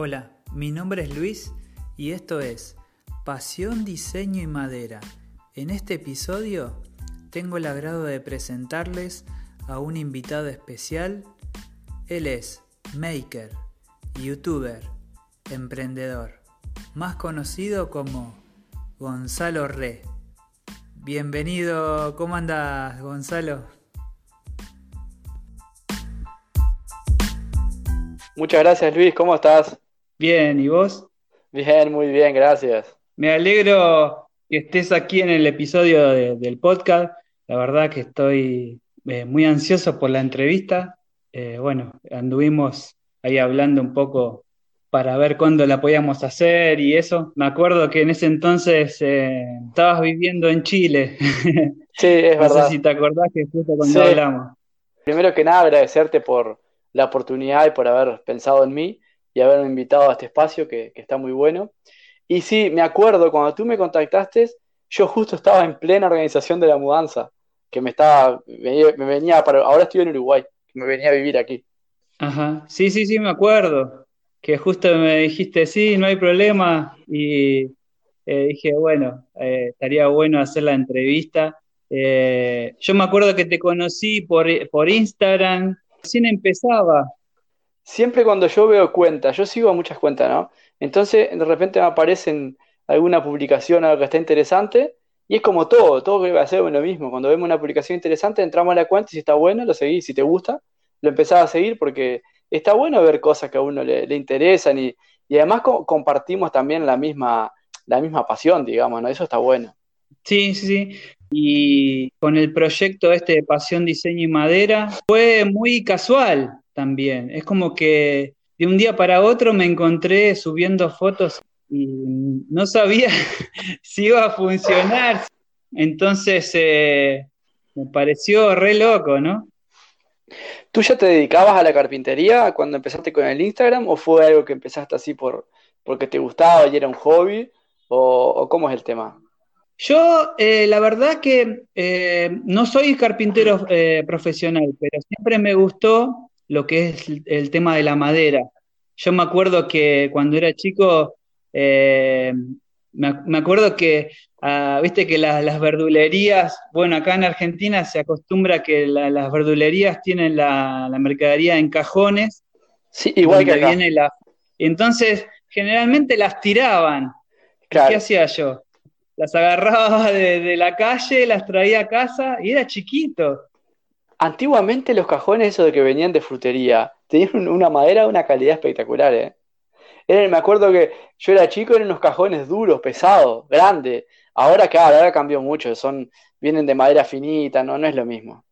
Hola, mi nombre es Luis y esto es Pasión, Diseño y Madera. En este episodio tengo el agrado de presentarles a un invitado especial. Él es maker, youtuber, emprendedor, más conocido como Gonzalo Re. Bienvenido, ¿cómo andas Gonzalo? Muchas gracias Luis, ¿cómo estás? Bien, ¿y vos? Bien, muy bien, gracias. Me alegro que estés aquí en el episodio del podcast. La verdad que estoy eh, muy ansioso por la entrevista. Eh, bueno, anduvimos ahí hablando un poco para ver cuándo la podíamos hacer y eso. Me acuerdo que en ese entonces eh, estabas viviendo en Chile. Sí, es no verdad. sé si te acordás que justo cuando Sí. hablamos. Primero que nada, agradecerte por la oportunidad y por haber pensado en mí y haberme invitado a este espacio que, está muy bueno. Y sí, me acuerdo, cuando tú me contactaste, yo justo estaba en plena organización de la mudanza, que me estaba, me venía para, ahora estoy en Uruguay, me venía a vivir aquí. Ajá, sí, sí, sí, me acuerdo. Que justo me dijiste, sí, no hay problema. Y eh, dije, bueno, eh, estaría bueno hacer la entrevista. Eh, yo me acuerdo que te conocí por, por Instagram, recién empezaba. Siempre cuando yo veo cuentas, yo sigo muchas cuentas, ¿no? Entonces de repente me aparecen alguna publicación, algo que está interesante, y es como todo, todo que hacemos lo mismo. Cuando vemos una publicación interesante, entramos a la cuenta y si está bueno, lo seguís, si te gusta, lo empezás a seguir porque está bueno ver cosas que a uno le, interesan y, además co- compartimos también la misma, la misma pasión, digamos, ¿no? Eso está bueno. Sí, sí, sí. Y con el proyecto este de Pasión, Diseño y Madera, fue muy casual también. Es como que de un día para otro me encontré subiendo fotos y no sabía si iba a funcionar. Entonces, eh, me pareció re loco, ¿no? ¿Tú ya te dedicabas a la carpintería cuando empezaste con el Instagram o fue algo que empezaste así por, porque te gustaba y era un hobby? ¿O, o cómo es el tema? Yo, eh, la verdad que eh, no soy carpintero profesional, pero siempre me gustó lo que es el, tema de la madera. Yo me acuerdo que cuando era chico, eh, me, me acuerdo que, ah, viste que la- las verdulerías, bueno, acá en Argentina se acostumbra que la- las verdulerías tienen la, la mercadería en cajones, Sí, igual que acá. viene la... Entonces, generalmente las tiraban. ¿Y qué hacía yo? Las agarraba de, de la calle, las traía a casa y era chiquito. Antiguamente los cajones esos de que venían de frutería tenían un- una madera de una calidad espectacular, ¿eh? Me acuerdo que yo era chico, eran unos cajones duros, pesados, grandes. Ahora, claro, ahora cambió mucho, son, vienen de madera finita, no, no es lo mismo.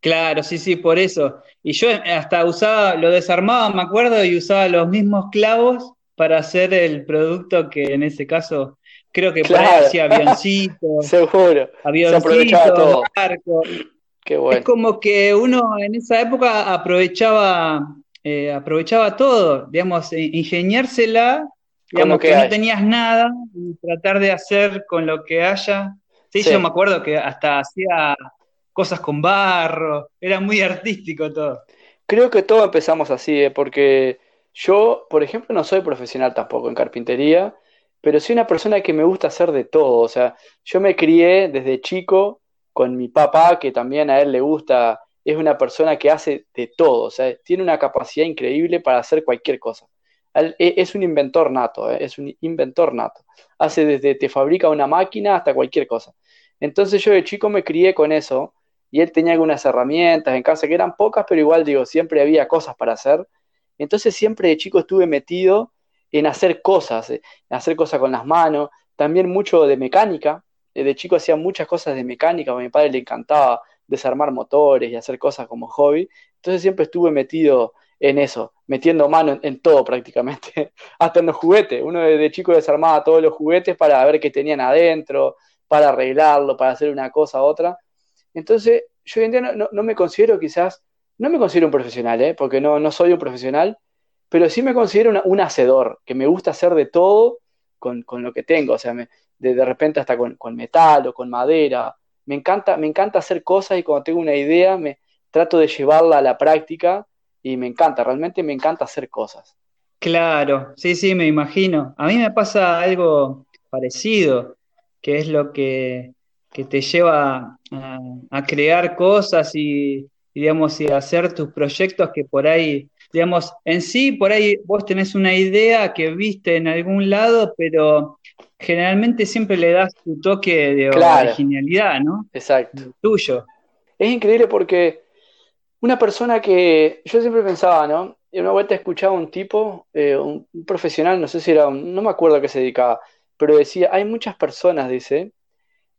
Claro, sí, sí, por eso. Y yo hasta usaba, lo desarmaba, me acuerdo, y usaba los mismos clavos para hacer el producto que en ese caso creo que Claro, hacía avioncitos, seguro, se aprovechaba avioncitos, todo. Qué Es como que uno en esa época aprovechaba, eh, aprovechaba todo, digamos, e- ingeniársela, digamos, que que no tenías nada y tratar de hacer con lo que haya. Sí, yo me acuerdo que hasta hacía cosas con barro, era muy artístico todo. Creo que todos empezamos así, ¿eh? Porque yo, por ejemplo, no soy profesional tampoco en carpintería, pero soy una persona que me gusta hacer de todo. O sea, yo me crié desde chico con mi papá, que también a él le gusta, es una persona que hace de todo, o sea, tiene una capacidad increíble para hacer cualquier cosa. Él e- es un inventor nato, ¿eh? Es un inventor nato. Hace desde, te fabrica una máquina hasta cualquier cosa. Entonces yo de chico me crié con eso y él tenía algunas herramientas en casa que eran pocas, pero igual digo, siempre había cosas para hacer. Entonces siempre de chico estuve metido en hacer cosas, eh, en hacer cosas con las manos, también mucho de mecánica. Eh, De chico hacía muchas cosas de mecánica, a mi padre le encantaba desarmar motores y hacer cosas como hobby. Entonces siempre estuve metido en eso, metiendo mano en, todo prácticamente, hasta en los juguetes. Uno de, chico desarmaba todos los juguetes para ver qué tenían adentro, para arreglarlo, para hacer una cosa u otra. Entonces, yo hoy en día no, no- me considero quizás, no me considero un profesional, ¿eh? Porque no, no soy un profesional, pero sí me considero un hacedor, que me gusta hacer de todo con, con lo que tengo, o sea, de, de repente hasta con, con metal o con madera. Me encanta, me encanta hacer cosas y cuando tengo una idea me trato de llevarla a la práctica y me encanta, realmente me encanta hacer cosas. Claro, sí, sí, me imagino. A mí me pasa algo parecido, que es lo que, que te lleva a, a crear cosas y, y, digamos, y hacer tus proyectos que por ahí, digamos, en sí, por ahí vos tenés una idea que viste en algún lado, pero generalmente siempre le das tu toque de Claro, originalidad, ¿no? exacto. Tuyo. Es increíble porque una persona que yo siempre pensaba, ¿no? Y una vuelta escuchaba a un tipo, eh, un, un profesional, no sé si era, un- no me acuerdo a qué se dedicaba, pero decía, hay muchas personas, dice,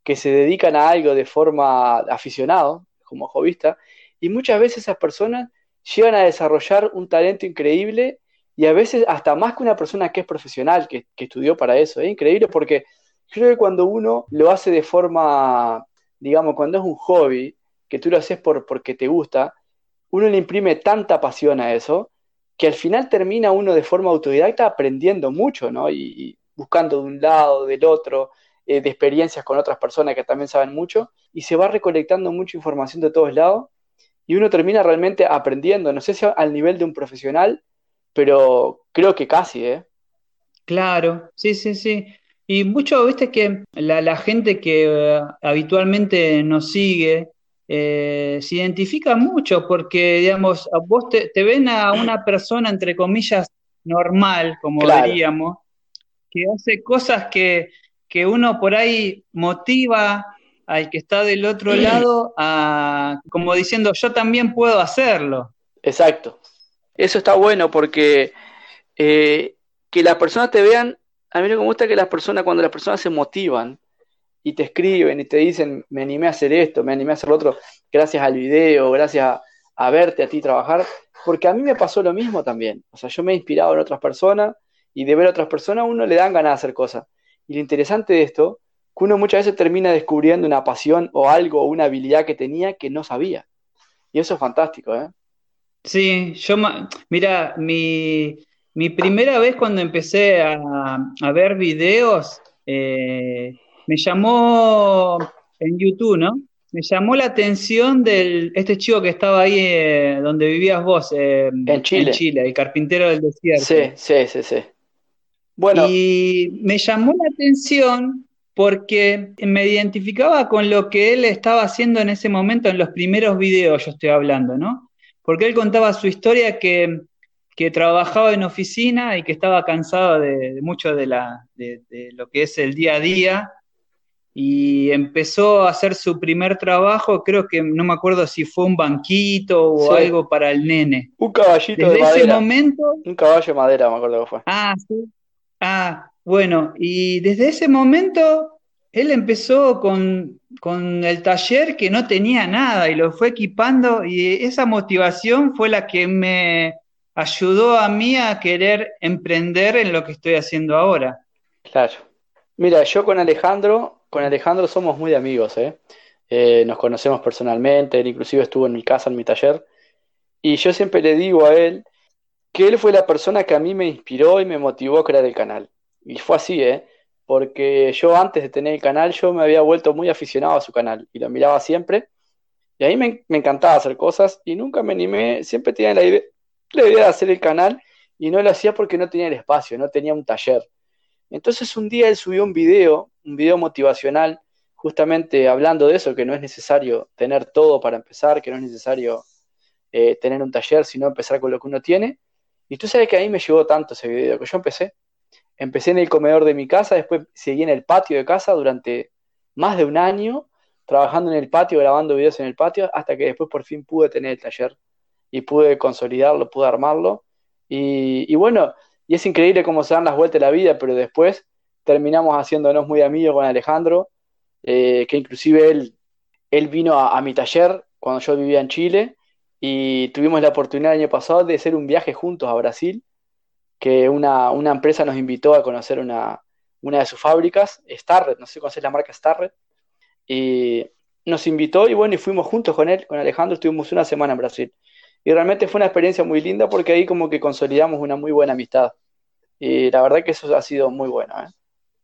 que se dedican a algo de forma aficionado, como hobbyista, y muchas veces esas personas llegan a desarrollar un talento increíble y a veces hasta más que una persona que es profesional, que, estudió para eso. Es increíble porque creo que cuando uno lo hace de forma, digamos, cuando es un hobby, que tú lo haces por, porque te gusta, uno le imprime tanta pasión a eso que al final termina uno de forma autodidacta aprendiendo mucho, ¿no? Y, y buscando de un lado, del otro, eh, de experiencias con otras personas que también saben mucho, y se va recolectando mucha información de todos lados, y uno termina realmente aprendiendo, no sé si al nivel de un profesional, pero creo que casi, ¿eh? Claro, sí, sí, sí. Y mucho, viste que la, la gente que eh, habitualmente nos sigue eh, se identifica mucho porque, digamos, vos te, te ven a una persona, entre comillas, normal, como Claro, diríamos, que hace cosas que, que uno por ahí motiva al que está del otro lado como diciendo, yo también puedo hacerlo. exacto. Eso está bueno porque eh, que las personas te vean, a mí me gusta que las personas, cuando las personas se motivan y te escriben y te dicen, me animé a hacer esto, me animé a hacer lo otro, gracias al video, gracias a, a verte a ti trabajar, porque a mí me pasó lo mismo también. O sea, yo me he inspirado en otras personas y de ver a otras personas uno le dan ganas de hacer cosas. Y lo interesante de esto, que uno muchas veces termina descubriendo una pasión o algo o una habilidad que tenía que no sabía. Y eso es fantástico, ¿eh? Sí, yo, mira, mi, mi primera vez cuando empecé a, a ver videos, eh, me llamó en YouTube, ¿no? Me llamó la atención del este chico que estaba ahí eh, donde vivías vos, eh, En en Chile. Chile, el carpintero del Sí, desierto. sí, sí, sí. Bueno, Y me llamó la atención porque me identificaba con lo que él estaba haciendo en ese momento, en los primeros videos, yo estoy hablando, ¿no? Porque él contaba su historia que, que trabajaba en oficina y que estaba cansado de, de mucho de, la, de, de lo que es el día a día y empezó a hacer su primer trabajo, creo que no me acuerdo si fue un banquito o sí. algo para el nene. Un caballito de Desde ese madera. momento Un caballo de madera, me acuerdo que fue. Ah, sí. Ah, bueno, y desde ese momento él empezó con, con el taller que no tenía nada y lo fue equipando y esa motivación fue la que me ayudó a mí a querer emprender en lo que estoy haciendo ahora. Claro. Mira, yo con Alejandro, con Alejandro somos muy amigos, ¿eh? Eh, nos conocemos personalmente, él inclusive estuvo en mi casa, en mi taller, y yo siempre le digo a él que él fue la persona que a mí me inspiró y me motivó a crear el canal. Y fue así, ¿eh? Porque yo antes de tener el canal, yo me había vuelto muy aficionado a su canal y lo miraba siempre. Y a mí me, me encantaba hacer cosas y nunca me animé, siempre tenía la idea, la idea de hacer el canal y no lo hacía porque no tenía el espacio, no tenía un taller. Entonces un día él subió un video, un video motivacional, justamente hablando de eso, que no es necesario tener todo para empezar, que no es necesario eh, tener un taller, sino empezar con lo que uno tiene. Y tú sabes que a mí me llegó tanto ese video, que yo empecé, empecé en el comedor de mi casa, después seguí en el patio de casa durante más de un año, trabajando en el patio, grabando videos en el patio, hasta que después por fin pude tener el taller y pude consolidarlo, pude armarlo. Y, bueno, y es increíble cómo se dan las vueltas de la vida, pero después terminamos haciéndonos muy amigos con Alejandro, eh, que inclusive él, él vino a, a mi taller cuando yo vivía en Chile y tuvimos la oportunidad el año pasado de hacer un viaje juntos a Brasil, que una, una empresa nos invitó a conocer una, una de sus fábricas, Starret, no sé si conoces la marca Starret, y nos invitó y bueno, y fuimos juntos con él, con Alejandro, estuvimos una semana en Brasil. Y realmente fue una experiencia muy linda porque ahí como que consolidamos una muy buena amistad. Y la verdad que eso ha sido muy bueno, ¿eh?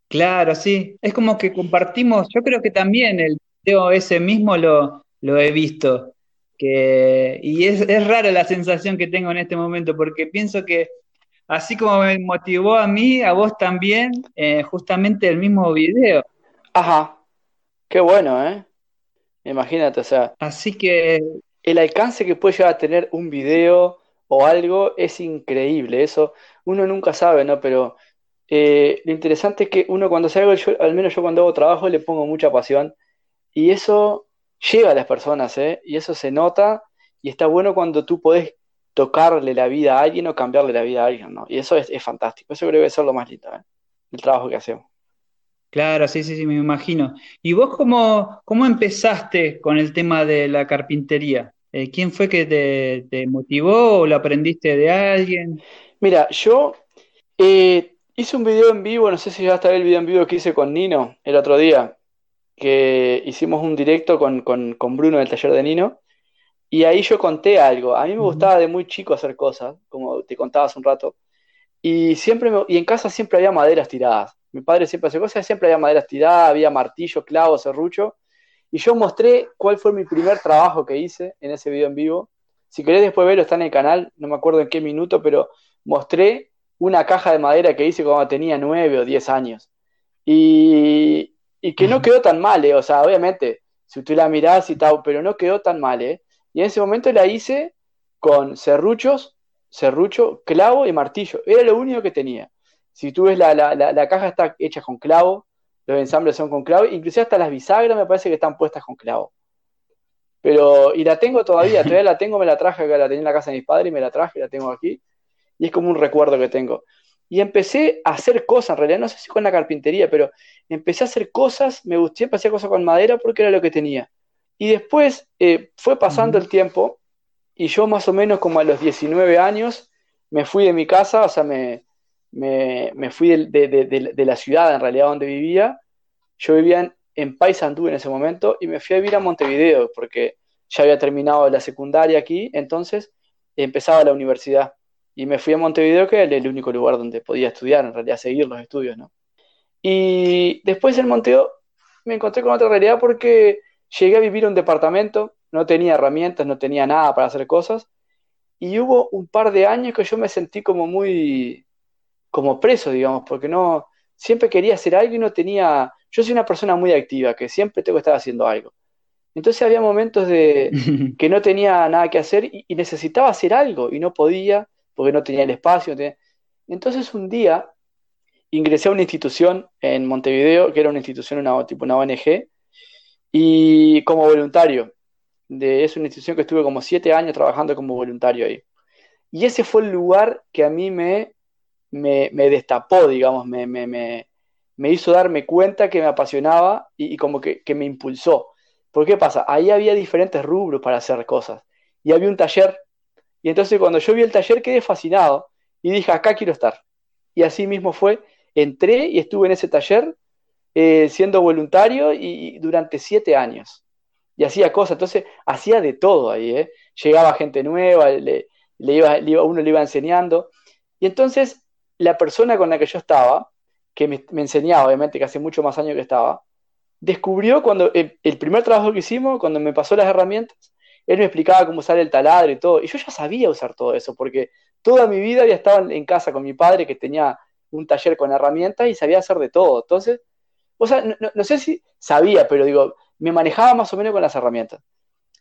Claro, sí. Es como que compartimos, yo creo que también el video ese mismo lo, lo he visto. Que, y es, es rara la sensación que tengo en este momento, porque pienso que así como me motivó a mí, a vos también, eh, justamente el mismo video. Ajá, qué bueno, ¿eh? Imagínate, o sea. Así que. El alcance que puede llegar a tener un video o algo es increíble. Eso uno nunca sabe, ¿no? Pero eh, lo interesante es que uno cuando hace algo, al menos yo cuando hago trabajo, le pongo mucha pasión. Y eso llega a las personas, ¿eh? Y eso se nota. Y está bueno cuando tú podés tocarle la vida a alguien o cambiarle la vida a alguien, ¿no? Y eso es, fantástico. Eso creo que es lo más lindo, ¿eh? El trabajo que hacemos. Claro, sí, sí, sí, me imagino. ¿Y vos cómo, cómo empezaste con el tema de la carpintería? Eh, ¿Quién fue que te, motivó o lo aprendiste de alguien? Mira, yo eh, hice un video en vivo, no sé si ya está el video en vivo que hice con Nino el otro día, que hicimos un directo con, con Bruno del taller de Nino, y ahí yo conté algo. A mí me gustaba de muy chico hacer cosas, como te contaba hace un rato, y, siempre y en casa siempre había maderas tiradas. Mi padre siempre hacía cosas, siempre había maderas tiradas, había martillo, clavo, serrucho. Y yo mostré cuál fue mi primer trabajo que hice en ese video en vivo. Si querés después verlo, está en el canal, no me acuerdo en qué minuto, pero mostré una caja de madera que hice cuando tenía nueve o diez años. Y, que no quedó tan mal, ¿eh? o sea, obviamente, si tú la mirás y tal, pero no quedó tan mal, ¿eh? Y en ese momento la hice con serruchos, serrucho, clavo y martillo. Era lo único que tenía. Si tú ves la, la, caja está hecha con clavo, los ensambles son con clavo, inclusive hasta las bisagras me parece que están puestas con clavo. Pero, y la tengo todavía, todavía la tengo, me la traje, la tenía en la casa de mis padres y me la traje, la tengo aquí. Y es como un recuerdo que tengo. Y empecé a hacer cosas, en realidad, no sé si con la carpintería, pero empecé a hacer cosas, me gusté, empecé a hacer cosas con madera porque era lo que tenía. Y después eh, fue pasando el tiempo y yo más o menos como a los 19 años me fui de mi casa, o sea, me, me, fui de, la ciudad en realidad donde vivía. Yo vivía en, en Paysandú en ese momento y me fui a vivir a Montevideo porque ya había terminado la secundaria aquí, entonces empezaba la universidad. Y me fui a Montevideo, que era el único lugar donde podía estudiar, en realidad seguir los estudios, ¿no? Y después en Montevideo me encontré con otra realidad porque llegué a vivir en un departamento, no tenía herramientas, no tenía nada para hacer cosas, y hubo un par de años que yo me sentí como muy, como preso, digamos, porque no, siempre quería hacer algo y no tenía, yo soy una persona muy activa, que siempre tengo que estar haciendo algo. Entonces había momentos de que no tenía nada que hacer y, necesitaba hacer algo y no podía porque no tenía el espacio. Entonces un día ingresé a una institución en Montevideo, que era una institución, una, tipo una ONG, y como voluntario. De, es una institución que estuve como siete años trabajando como voluntario ahí. Y ese fue el lugar que a mí me me, destapó, digamos, me, me, hizo darme cuenta que me apasionaba y, como que, me impulsó. ¿Por qué pasa? Ahí había diferentes rubros para hacer cosas. Y había un taller. Y entonces cuando yo vi el taller quedé fascinado y dije, acá quiero estar. Y así mismo fue. Entré y estuve en ese taller eh, siendo voluntario y, durante siete años. Y hacía cosas. Entonces hacía de todo ahí. ¿eh? Llegaba gente nueva, le, iba, uno le iba enseñando. Y entonces la persona con la que yo estaba, que me, enseñaba, obviamente, que hace mucho más años que estaba, descubrió cuando el, primer trabajo que hicimos, cuando me pasó las herramientas, él me explicaba cómo usar el taladro y todo, y yo ya sabía usar todo eso, porque toda mi vida había estado en casa con mi padre, que tenía un taller con herramientas y sabía hacer de todo. Entonces, o sea, no, sé si sabía, pero digo, me manejaba más o menos con las herramientas.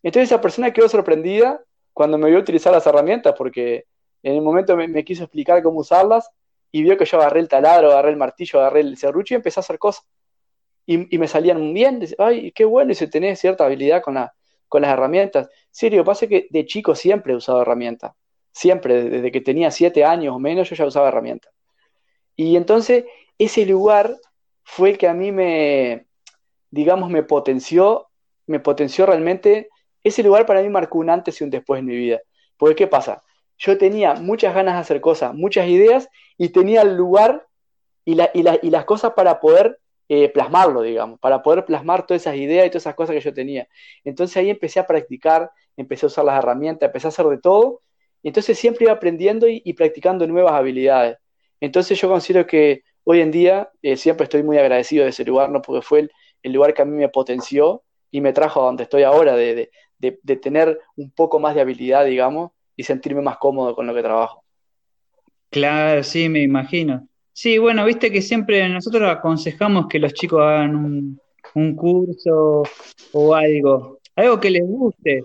Entonces esa persona quedó sorprendida cuando me vio utilizar las herramientas, porque en el momento me quiso explicar cómo usarlas y vio que yo agarré el taladro, agarré el martillo, agarré el serrucho y empecé a hacer cosas. Y, me salían bien, ay, qué bueno, y se tenés cierta habilidad con, la, con las herramientas. Que pasa que de chico siempre he usado herramientas. Siempre, desde que tenía siete años o menos, yo ya usaba herramientas. Y entonces, ese lugar fue el que a mí me, digamos, me potenció, me potenció realmente. Ese lugar para mí marcó un antes y un después en mi vida. Porque, ¿qué pasa? yo tenía muchas ganas de hacer cosas, muchas ideas y tenía el lugar y, las cosas para poder eh, plasmarlo, digamos, para poder plasmar todas esas ideas y todas esas cosas que yo tenía. Entonces ahí empecé a practicar, empecé a usar las herramientas, empecé a hacer de todo. Y entonces siempre iba aprendiendo y, practicando nuevas habilidades. Entonces yo considero que hoy en día eh, siempre estoy muy agradecido de ese lugar, ¿no? porque fue el, lugar que a mí me potenció y me trajo a donde estoy ahora, de, de tener un poco más de habilidad, digamos, y sentirme más cómodo con lo que trabajo. Claro, sí, me imagino. Sí, bueno, viste que siempre nosotros aconsejamos que los chicos hagan un, un curso o algo, algo que les guste,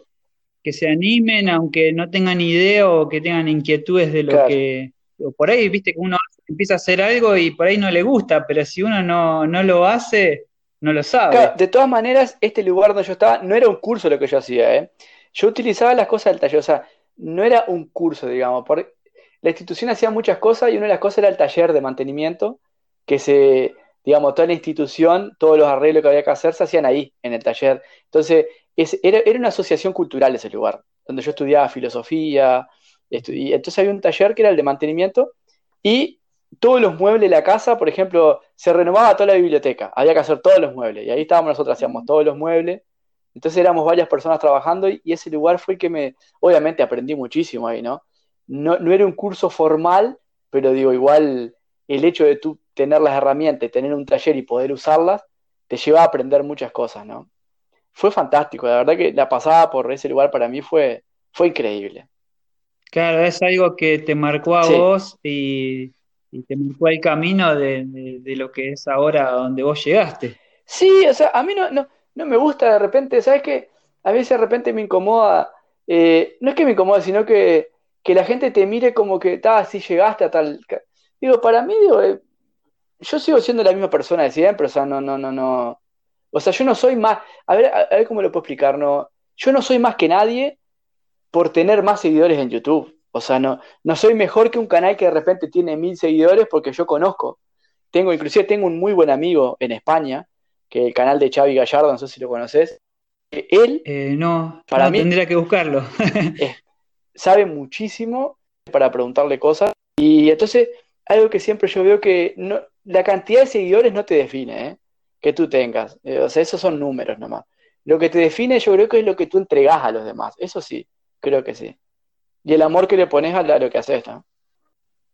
que se animen aunque no tengan idea o que tengan inquietudes de lo Claro. que, o por ahí, viste que uno empieza a hacer algo y por ahí no le gusta, pero si uno no, no lo hace, no lo sabe. de todas maneras, este lugar donde yo estaba no era un curso lo que yo hacía, ¿eh? Yo utilizaba las cosas del taller, o sea, no era un curso, digamos. Por, la institución hacía muchas cosas y una de las cosas era el taller de mantenimiento, que se, digamos, toda la institución, todos los arreglos que había que hacer se hacían ahí, en el taller. Entonces, es- era, era una asociación cultural ese lugar, donde yo estudiaba filosofía, estu- y entonces había un taller que era el de mantenimiento y todos los muebles de la casa, por ejemplo, se renovaba toda la biblioteca, había que hacer todos los muebles, y ahí estábamos nosotros, hacíamos todos los muebles, entonces éramos varias personas trabajando y, ese lugar fue el que me, obviamente aprendí muchísimo ahí, ¿no? No, no era un curso formal, pero digo, igual el hecho de tú tener las herramientas, tener un taller y poder usarlas, te lleva a aprender muchas cosas, ¿no? Fue fantástico, la verdad que la pasada por ese lugar para mí fue, fue increíble. Claro, es algo que te marcó a Sí, vos y, y te marcó el camino de, de lo que es ahora donde vos llegaste. Sí, o sea, a mí no, no, no me gusta de repente, ¿sabes qué? A veces de repente me incomoda, eh, no es que me incomode, sino que, que la gente te mire como que, ta, si llegaste a tal... ca-". Digo, para mí, digo, eh, yo sigo siendo la misma persona de siempre, o sea, no, no, no, no. O sea, yo no soy más, a ver, a ver cómo lo puedo explicar, no, yo no soy más que nadie por tener más seguidores en YouTube. O sea, no, no soy mejor que un canal que de repente tiene mil seguidores porque yo conozco. Tengo, inclusive tengo un muy buen amigo en España, que es el canal de Xavi Gallardo, no sé si lo conoces. que Él, Eh, no, para no, mí, tendría que buscarlo. es- sabe muchísimo para preguntarle cosas. Y entonces, algo que siempre yo veo que no, la cantidad de seguidores no te define, ¿eh? Que tú tengas. Eh, o sea, esos son números nomás. Lo que te define yo creo que es lo que tú entregas a los demás. Eso sí, creo que sí. Y el amor que le pones a lo que haces, ¿no?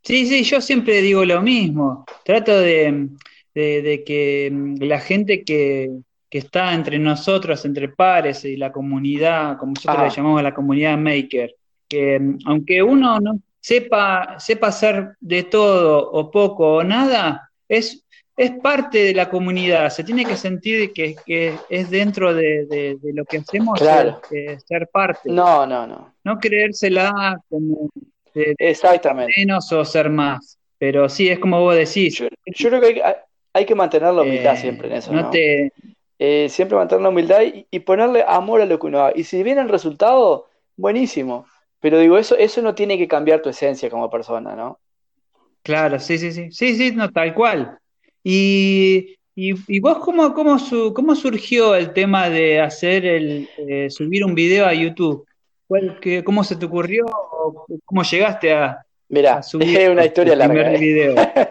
Sí, sí, yo siempre digo lo mismo. Trato de, de- de que mm, la gente que, que está entre nosotros, entre pares y la comunidad, como nosotros le Ajá, llamamos la comunidad maker, que mm, aunque uno no sepa, sepa hacer de todo o poco o nada, es, es parte de la comunidad. Se tiene que sentir que, que es dentro de, de- de lo que hacemos ser, claro. eh, ser parte. No, no, no. No creérsela como de Exactamente. menos o ser más. Pero sí, es como vos decís, Yo, yo creo que hay, hay- hay que mantener la humildad siempre eh, en eso, no ¿no? te... Eh, siempre mantener la humildad y, y ponerle amor a lo que uno haga. Y si viene el resultado, buenísimo. Pero digo, eso, eso no tiene que cambiar tu esencia como persona, ¿no? Claro, sí, sí, sí, sí, sí, no, tal cual. Y, y, y vos, ¿cómo, cómo, su- cómo surgió el tema de hacer el, eh, subir un video a YouTube? ¿Cuál- qué- ¿Cómo se te ocurrió? ¿O ¿Cómo llegaste a, a Mira, subir es una historia larga, primer ¿eh? video?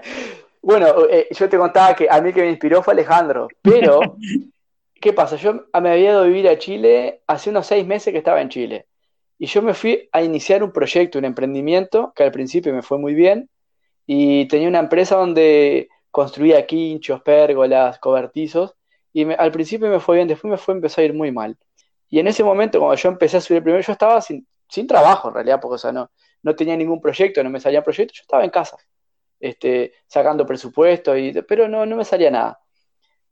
Bueno, eh, yo te contaba que a mí que me inspiró fue Alejandro, pero ¿qué pasa? Yo me había ido a vivir a Chile hace unos seis meses que estaba en Chile. Y yo me fui a iniciar un proyecto, un emprendimiento, que al principio me fue muy bien, y tenía una empresa donde construía quinchos, pérgolas, cobertizos, y al principio me fue bien, después me fue, empezó a ir muy mal. Y en ese momento, cuando yo empecé a subir el primero, yo estaba sin, sin trabajo en realidad, porque o sea, no, no tenía ningún proyecto, no me salían proyectos, yo estaba en casa, este, sacando presupuestos, y, pero no, no me salía nada.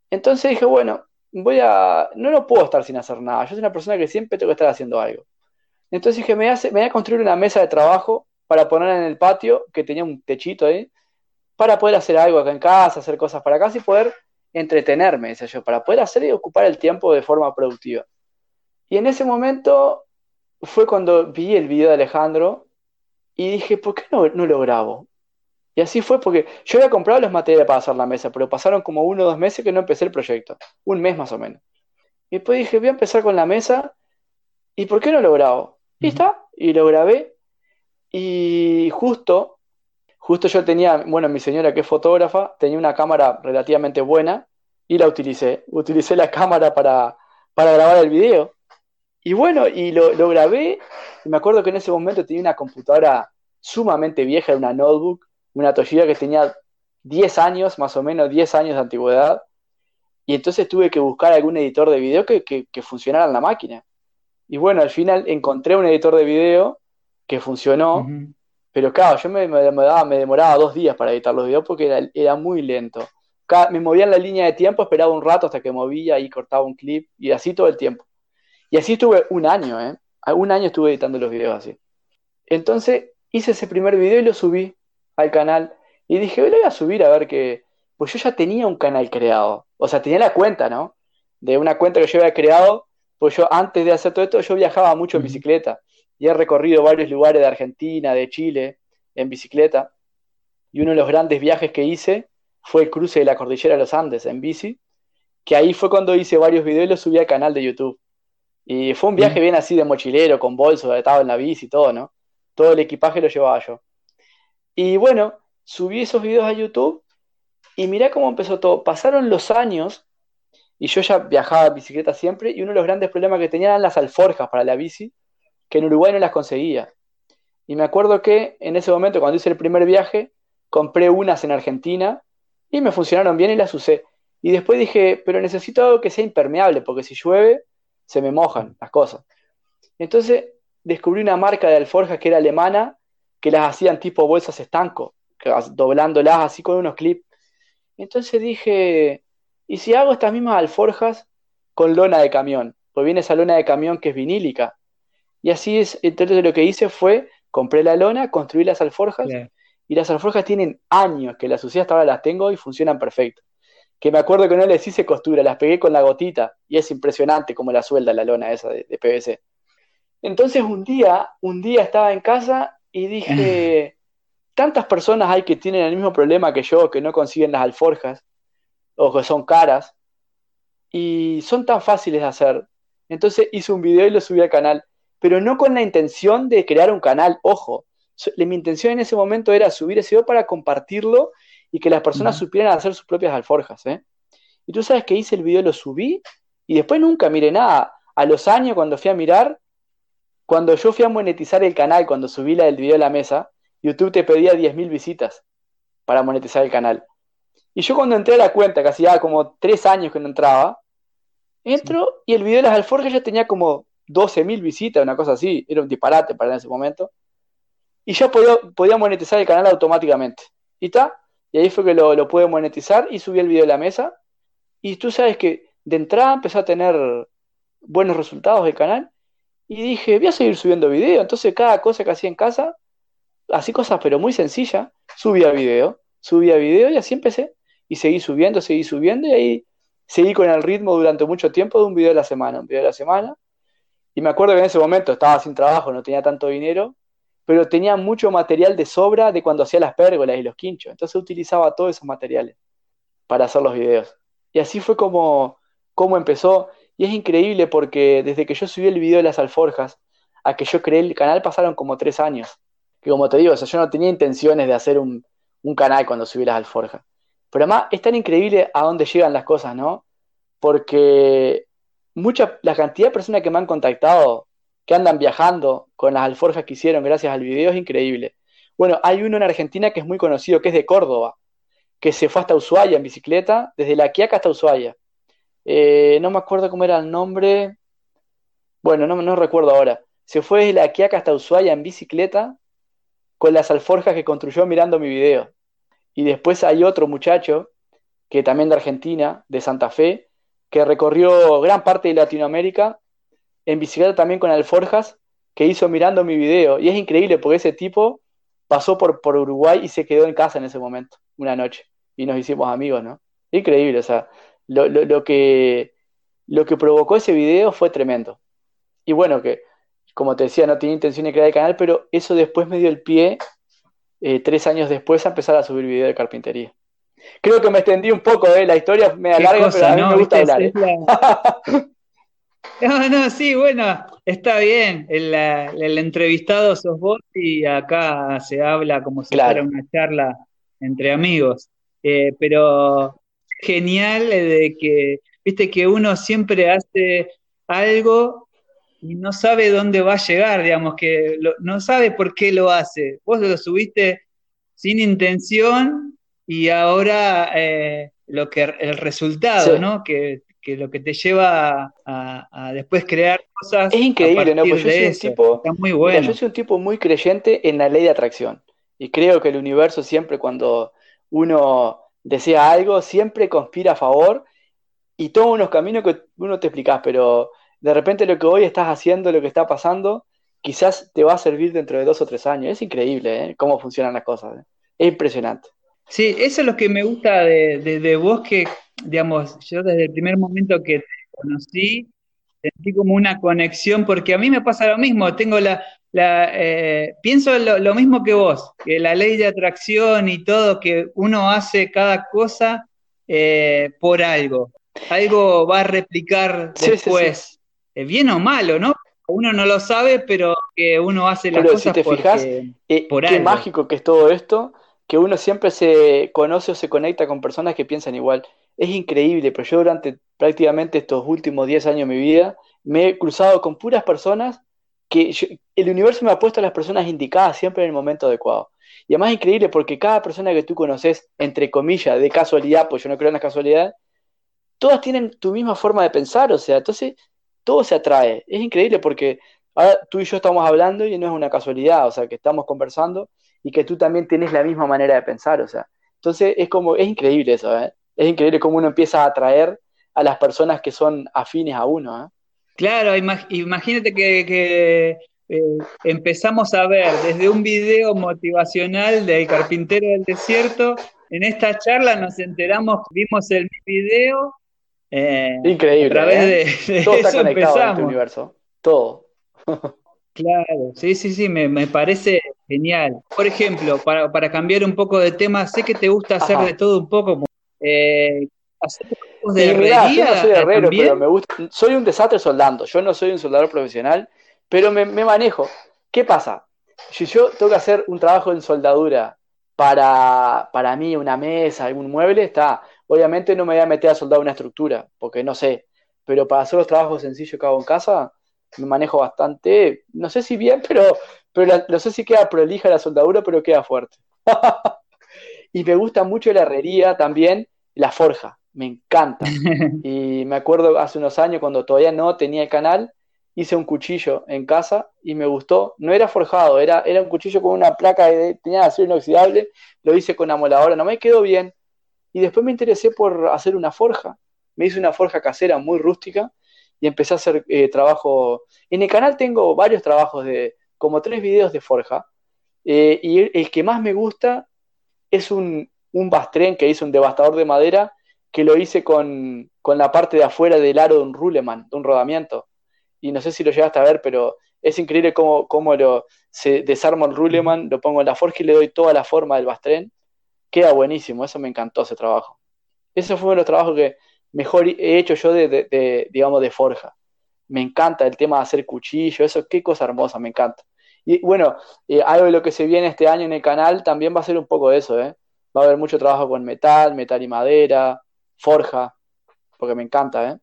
Entonces dije, bueno, voy a, no, no puedo estar sin hacer nada, yo soy una persona que siempre tengo que estar haciendo algo. Entonces dije, me voy a, construir una mesa de trabajo para poner en el patio, que tenía un techito ahí, para poder hacer algo acá en casa, hacer cosas para casa y poder entretenerme, decía yo, para poder hacer y ocupar el tiempo de forma productiva. Y en ese momento fue cuando vi el video de Alejandro y dije, ¿por qué no, no lo grabo? Y así fue porque yo había comprado los materiales para hacer la mesa, pero pasaron como uno o dos meses que no empecé el proyecto, un mes más o menos. Y después dije, voy a empezar con la mesa ¿y por qué no lo grabo? Y Ujú. está, y lo grabé y justo, justo yo tenía, bueno, mi señora que es fotógrafa, tenía una cámara relativamente buena y la utilicé, utilicé la cámara para, para grabar el video. Y bueno, y lo, grabé, y me acuerdo que en ese momento tenía una computadora sumamente vieja, una notebook, una Toshiba que tenía 10 años, más o menos 10 años de antigüedad, y entonces tuve que buscar algún editor de video que, que, funcionara en la máquina. Y bueno, al final encontré un editor de video que funcionó. Pero claro, yo me, demoraba, me demoraba dos días para editar los videos porque era, era muy lento. me movía en la línea de tiempo, esperaba un rato hasta que movía y cortaba un clip y así todo el tiempo. Y así estuve un año, ¿eh? Un año estuve editando los videos así. Entonces hice ese primer video y lo subí al canal. Y dije, lo voy a subir a ver qué. Pues yo ya tenía un canal creado. O sea, tenía la cuenta, ¿no? De una cuenta que yo había creado. Pues yo antes de hacer todo esto, yo viajaba mucho en bicicleta. Y he recorrido varios lugares de Argentina, de Chile, en bicicleta. Y uno de los grandes viajes que hice fue el cruce de la cordillera de los Andes en bici. Que ahí fue cuando hice varios videos y los subí al canal de YouTube. Y fue un viaje bien así de mochilero, con bolso, estaba en la bici y todo, ¿no? Todo el equipaje lo llevaba yo. Y bueno, subí esos videos a YouTube y mirá cómo empezó todo. Pasaron los años y yo ya viajaba en bicicleta siempre y uno de los grandes problemas que tenía eran las alforjas para la bici, que en Uruguay no las conseguía. Y me acuerdo que en ese momento, cuando hice el primer viaje, compré unas en Argentina y me funcionaron bien y las usé. Y después dije, pero necesito algo que sea impermeable, porque si llueve, se me mojan las cosas. Entonces descubrí una marca de alforjas que era alemana, que las hacían tipo bolsas estanco, doblándolas así con unos clips. Entonces dije, ¿y si hago estas mismas alforjas con lona de camión? Pues viene esa lona de camión que es vinílica. Y así es, entonces lo que hice fue, compré la lona, construí las alforjas, y las alforjas tienen años que las usé hasta ahora las tengo y funcionan perfecto que me acuerdo que no les hice costura, las pegué con la gotita y es impresionante como la suelda la lona esa de, PVC. Entonces un día, un día estaba en casa y dije, tantas personas hay que tienen el mismo problema que yo, que no consiguen las alforjas o que son caras y son tan fáciles de hacer. Entonces hice un video y lo subí al canal, pero no con la intención de crear un canal, ojo. Mi intención en ese momento era subir ese video para compartirlo y que las personas supieran hacer sus propias alforjas. ¿eh? Y tú sabes que hice el video, lo subí y después nunca miré nada. A los años, cuando fui a mirar, cuando yo fui a monetizar el canal, cuando subí la del video a la mesa, YouTube te pedía 10.000 visitas para monetizar el canal. Y yo cuando entré a la cuenta, que hacía como tres años que no entraba, entro y el video de las alforjas ya tenía como 12.000 visitas, una cosa así. Era un disparate para ese momento. Y yo podía, monetizar el canal automáticamente. Y está, y ahí fue que lo, lo pude monetizar y subí el video a la mesa. Y tú sabes que de entrada empezó a tener buenos resultados el canal. Y dije, voy a seguir subiendo video. Entonces cada cosa que hacía en casa, así cosas pero muy sencillas, subía video, subía video y así empecé. Y seguí subiendo, seguí subiendo y ahí seguí con el ritmo durante mucho tiempo de un video a la semana, un video a la semana. Y me acuerdo que en ese momento estaba sin trabajo, no tenía tanto dinero pero tenía mucho material de sobra de cuando hacía las pérgolas y los quinchos. Entonces utilizaba todos esos materiales para hacer los videos. Y así fue como, como empezó. Y es increíble porque desde que yo subí el video de las alforjas a que yo creé el canal pasaron como tres años. Que como te digo, yo no tenía intenciones de hacer un, un canal cuando subí las alforjas. Pero además es tan increíble a dónde llegan las cosas, ¿no? Porque mucha, la cantidad de personas que me han contactado que andan viajando con las alforjas que hicieron gracias al video, es increíble. Bueno, hay uno en Argentina que es muy conocido, que es de Córdoba, que se fue hasta Ushuaia en bicicleta, desde La Quiaca hasta Ushuaia. Eh, no me acuerdo cómo era el nombre. Bueno, no, no recuerdo ahora. Se fue desde La Quiaca hasta Ushuaia en bicicleta con las alforjas que construyó mirando mi video. Y después hay otro muchacho, que también de Argentina, de Santa Fe, que recorrió gran parte de Latinoamérica en bicicleta también con alforjas que hizo mirando mi video. Y es increíble porque ese tipo pasó por, por Uruguay y se quedó en casa en ese momento, una noche. Y nos hicimos amigos, ¿no? Increíble, o sea, lo, lo, que, lo que provocó ese video fue tremendo. Y bueno, que como te decía, no tenía intención de crear el canal, pero eso después me dio el pie, eh, tres años después, a empezar a subir video de carpintería. Creo que me extendí un poco, ¿eh? la historia me alarga, pero a mí me gusta hablar. ¿eh? No, no, sí, bueno, está bien. El, entrevistado sos vos y acá se habla como si fuera una charla entre amigos. Eh, pero genial de que, viste, que uno siempre hace algo y no sabe dónde va a llegar, digamos, que no sabe por qué lo hace. Vos lo subiste sin intención y ahora eh, lo que el resultado, ¿no? Que que lo que te lleva a, después crear cosas. Es increíble, ¿no? Pues yo soy un tipo. muy bueno. yo soy un tipo muy creyente en la ley de atracción. Y creo que el universo siempre cuando uno desea algo, siempre conspira a favor y toma unos caminos que uno te explicás, pero de repente lo que hoy estás haciendo, lo que está pasando, quizás te va a servir dentro de dos o tres años. Es increíble ¿eh? cómo funcionan las cosas. ¿eh? Es impresionante. Sí, eso es lo que me gusta de, de, vos, que, digamos, yo desde el primer momento que te conocí, sentí como una conexión, porque a mí me pasa lo mismo, tengo la, la eh, pienso lo, mismo que vos, que la ley de atracción y todo, que uno hace cada cosa eh, por algo, algo va a replicar después, eh, bien o malo, ¿no? Uno no lo sabe, pero que uno hace las cosas si te fijas, por qué mágico que es todo esto, que uno siempre se conoce o se conecta con personas que piensan igual. Es increíble, pero yo durante prácticamente estos últimos 10 años de mi vida me he cruzado con puras personas que el universo me ha puesto a las personas indicadas siempre en el momento adecuado. Y además es increíble porque cada persona que tú conoces, entre comillas, de casualidad, pues yo no creo en la casualidad, todas tienen tu misma forma de pensar, o sea, entonces todo se atrae. Es increíble porque ahora tú y yo estamos hablando y no es una casualidad, o sea, que estamos conversando y que tú también tienes la misma manera de pensar, o sea. Entonces es como, es increíble eso, ¿eh? Es increíble cómo uno empieza a atraer a las personas que son afines a uno, ¿eh? Claro, imagínate que, eh, empezamos a ver desde un video motivacional del carpintero del desierto, en esta charla nos enteramos, vimos el video. Eh, Increíble. A través ¿eh? de, Todo está conectado en este universo. Todo. Claro, sí, sí, sí, me, parece genial. Por ejemplo, para, cambiar un poco de tema, sé que te gusta hacer de todo un poco. Eh, de herrería? yo no soy herrero, pero me gusta. Soy un desastre soldando. Yo no soy un soldador profesional, pero me, manejo. ¿Qué pasa? Si yo tengo que hacer un trabajo en soldadura para, para mí, una mesa, algún mueble, está. Obviamente no me voy a meter a soldar una estructura, porque no sé. Pero para hacer los trabajos sencillos que hago en casa, me manejo bastante, no sé si bien, pero, pero no sé si queda prolija la soldadura, pero queda fuerte. y me gusta mucho la herrería también, la forja, me encanta. y me acuerdo hace unos años cuando todavía no tenía el canal, hice un cuchillo en casa y me gustó. No era forjado, era, era un cuchillo con una placa de tenía acero inoxidable, lo hice con amoladora, no me quedó bien. Y después me interesé por hacer una forja. Me hice una forja casera muy rústica y empecé a hacer eh, trabajo. En el canal tengo varios trabajos de, como tres videos de forja, eh, y el, que más me gusta es un, un bastren que hice un devastador de madera, que lo hice con, la parte de afuera del aro de un ruleman, de un rodamiento. Y no sé si lo llegaste a ver, pero es increíble cómo, cómo lo, se desarma el ruleman, lo pongo en la forja y le doy toda la forma del bastren. Queda buenísimo, eso me encantó ese trabajo. Ese fue uno de los trabajos que, mejor he hecho yo de, digamos, de forja. Me encanta el tema de hacer cuchillo, eso, qué cosa hermosa, me encanta. Y bueno, eh, algo de lo que se viene este año en el canal también va a ser un poco de eso, ¿eh? Va a haber mucho trabajo con metal, metal y madera, forja, porque me encanta, ¿eh?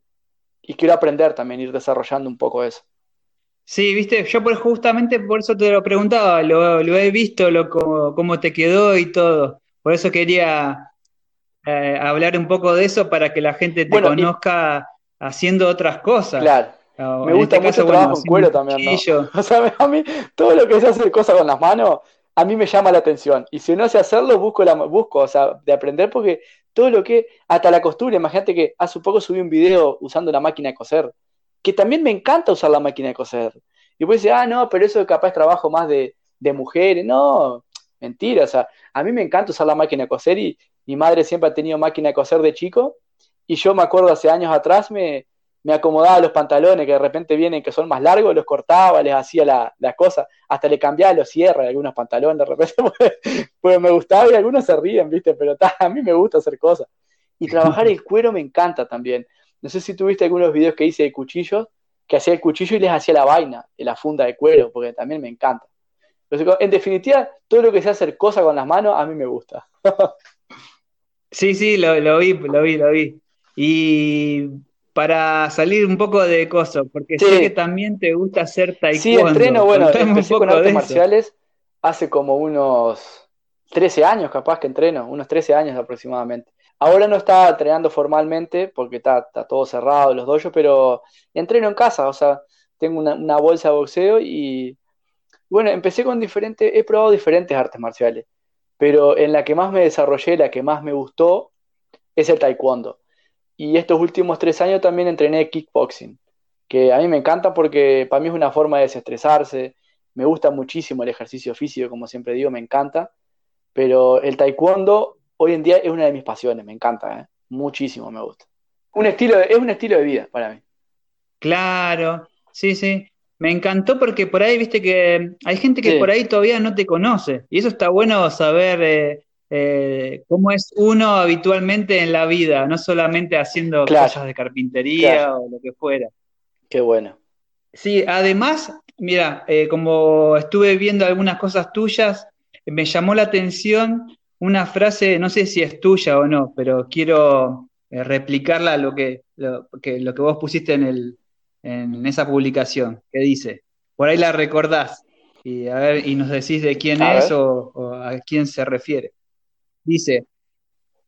Y quiero aprender también, ir desarrollando un poco eso. Sí, viste, yo por, justamente por eso te lo preguntaba, lo, he visto, lo, cómo te quedó y todo. Por eso quería eh, hablar un poco de eso para que la gente te conozca haciendo otras cosas. Claro. Me gusta este mucho el trabajo en cuero también, ¿no? O sea, a mí todo lo que es hacer cosas con las manos, a mí me llama la atención. Y si no sé hacerlo, busco, la, busco o sea, de aprender porque todo lo que, hasta la costura, imagínate que hace poco subí un video usando la máquina de coser, que también me encanta usar la máquina de coser. Y pues decir, ah, no, pero eso capaz trabajo más de, de mujeres. No, mentira, o sea, a mí me encanta usar la máquina de coser y, mi madre siempre ha tenido máquina de coser de chico y yo me acuerdo hace años atrás me, me acomodaba los pantalones que de repente vienen que son más largos, los cortaba, les hacía las la cosas, hasta le cambiaba los cierres de algunos pantalones de repente, pues, me gustaba y algunos se ríen, ¿viste? Pero a mí me gusta hacer cosas. Y trabajar el cuero me encanta también. No sé si tuviste algunos videos que hice de cuchillos, que hacía el cuchillo y les hacía la vaina, la funda de cuero, porque también me encanta. en definitiva, todo lo que sea hacer cosas con las manos, a mí me gusta. Sí, sí, lo, vi, lo vi, lo vi. Y para salir un poco de cosas, porque sé que también te gusta hacer taekwondo. Sí, entreno, bueno, empecé con artes marciales hace como unos 13 años, capaz que entreno, unos 13 años aproximadamente. Ahora no está entrenando formalmente porque está, todo cerrado los dojos, pero entreno en casa, o sea, tengo una, bolsa de boxeo y Bueno, empecé con diferentes, he probado diferentes artes marciales, pero en la que más me desarrollé, la que más me gustó, es el taekwondo. Y estos últimos tres años también entrené kickboxing, que a mí me encanta porque para mí es una forma de desestresarse, me gusta muchísimo el ejercicio físico, como siempre digo, me encanta, pero el taekwondo hoy en día es una de mis pasiones, me encanta, ¿eh? muchísimo me gusta. Un estilo, es un estilo de vida para mí. Claro, sí, sí. Me encantó porque por ahí, viste que hay gente que por ahí todavía no te conoce. Y eso está bueno saber eh, eh, cómo es uno habitualmente en la vida, no solamente haciendo cosas de carpintería o lo que fuera. Qué bueno. Sí, además, mira, eh, como estuve viendo algunas cosas tuyas, me llamó la atención una frase, no sé si es tuya o no, pero quiero replicarla a lo que, lo que, lo que vos pusiste en el, en esa publicación, que dice, por ahí la recordás, y, a ver, y nos decís de quién es o, a quién se refiere. Dice,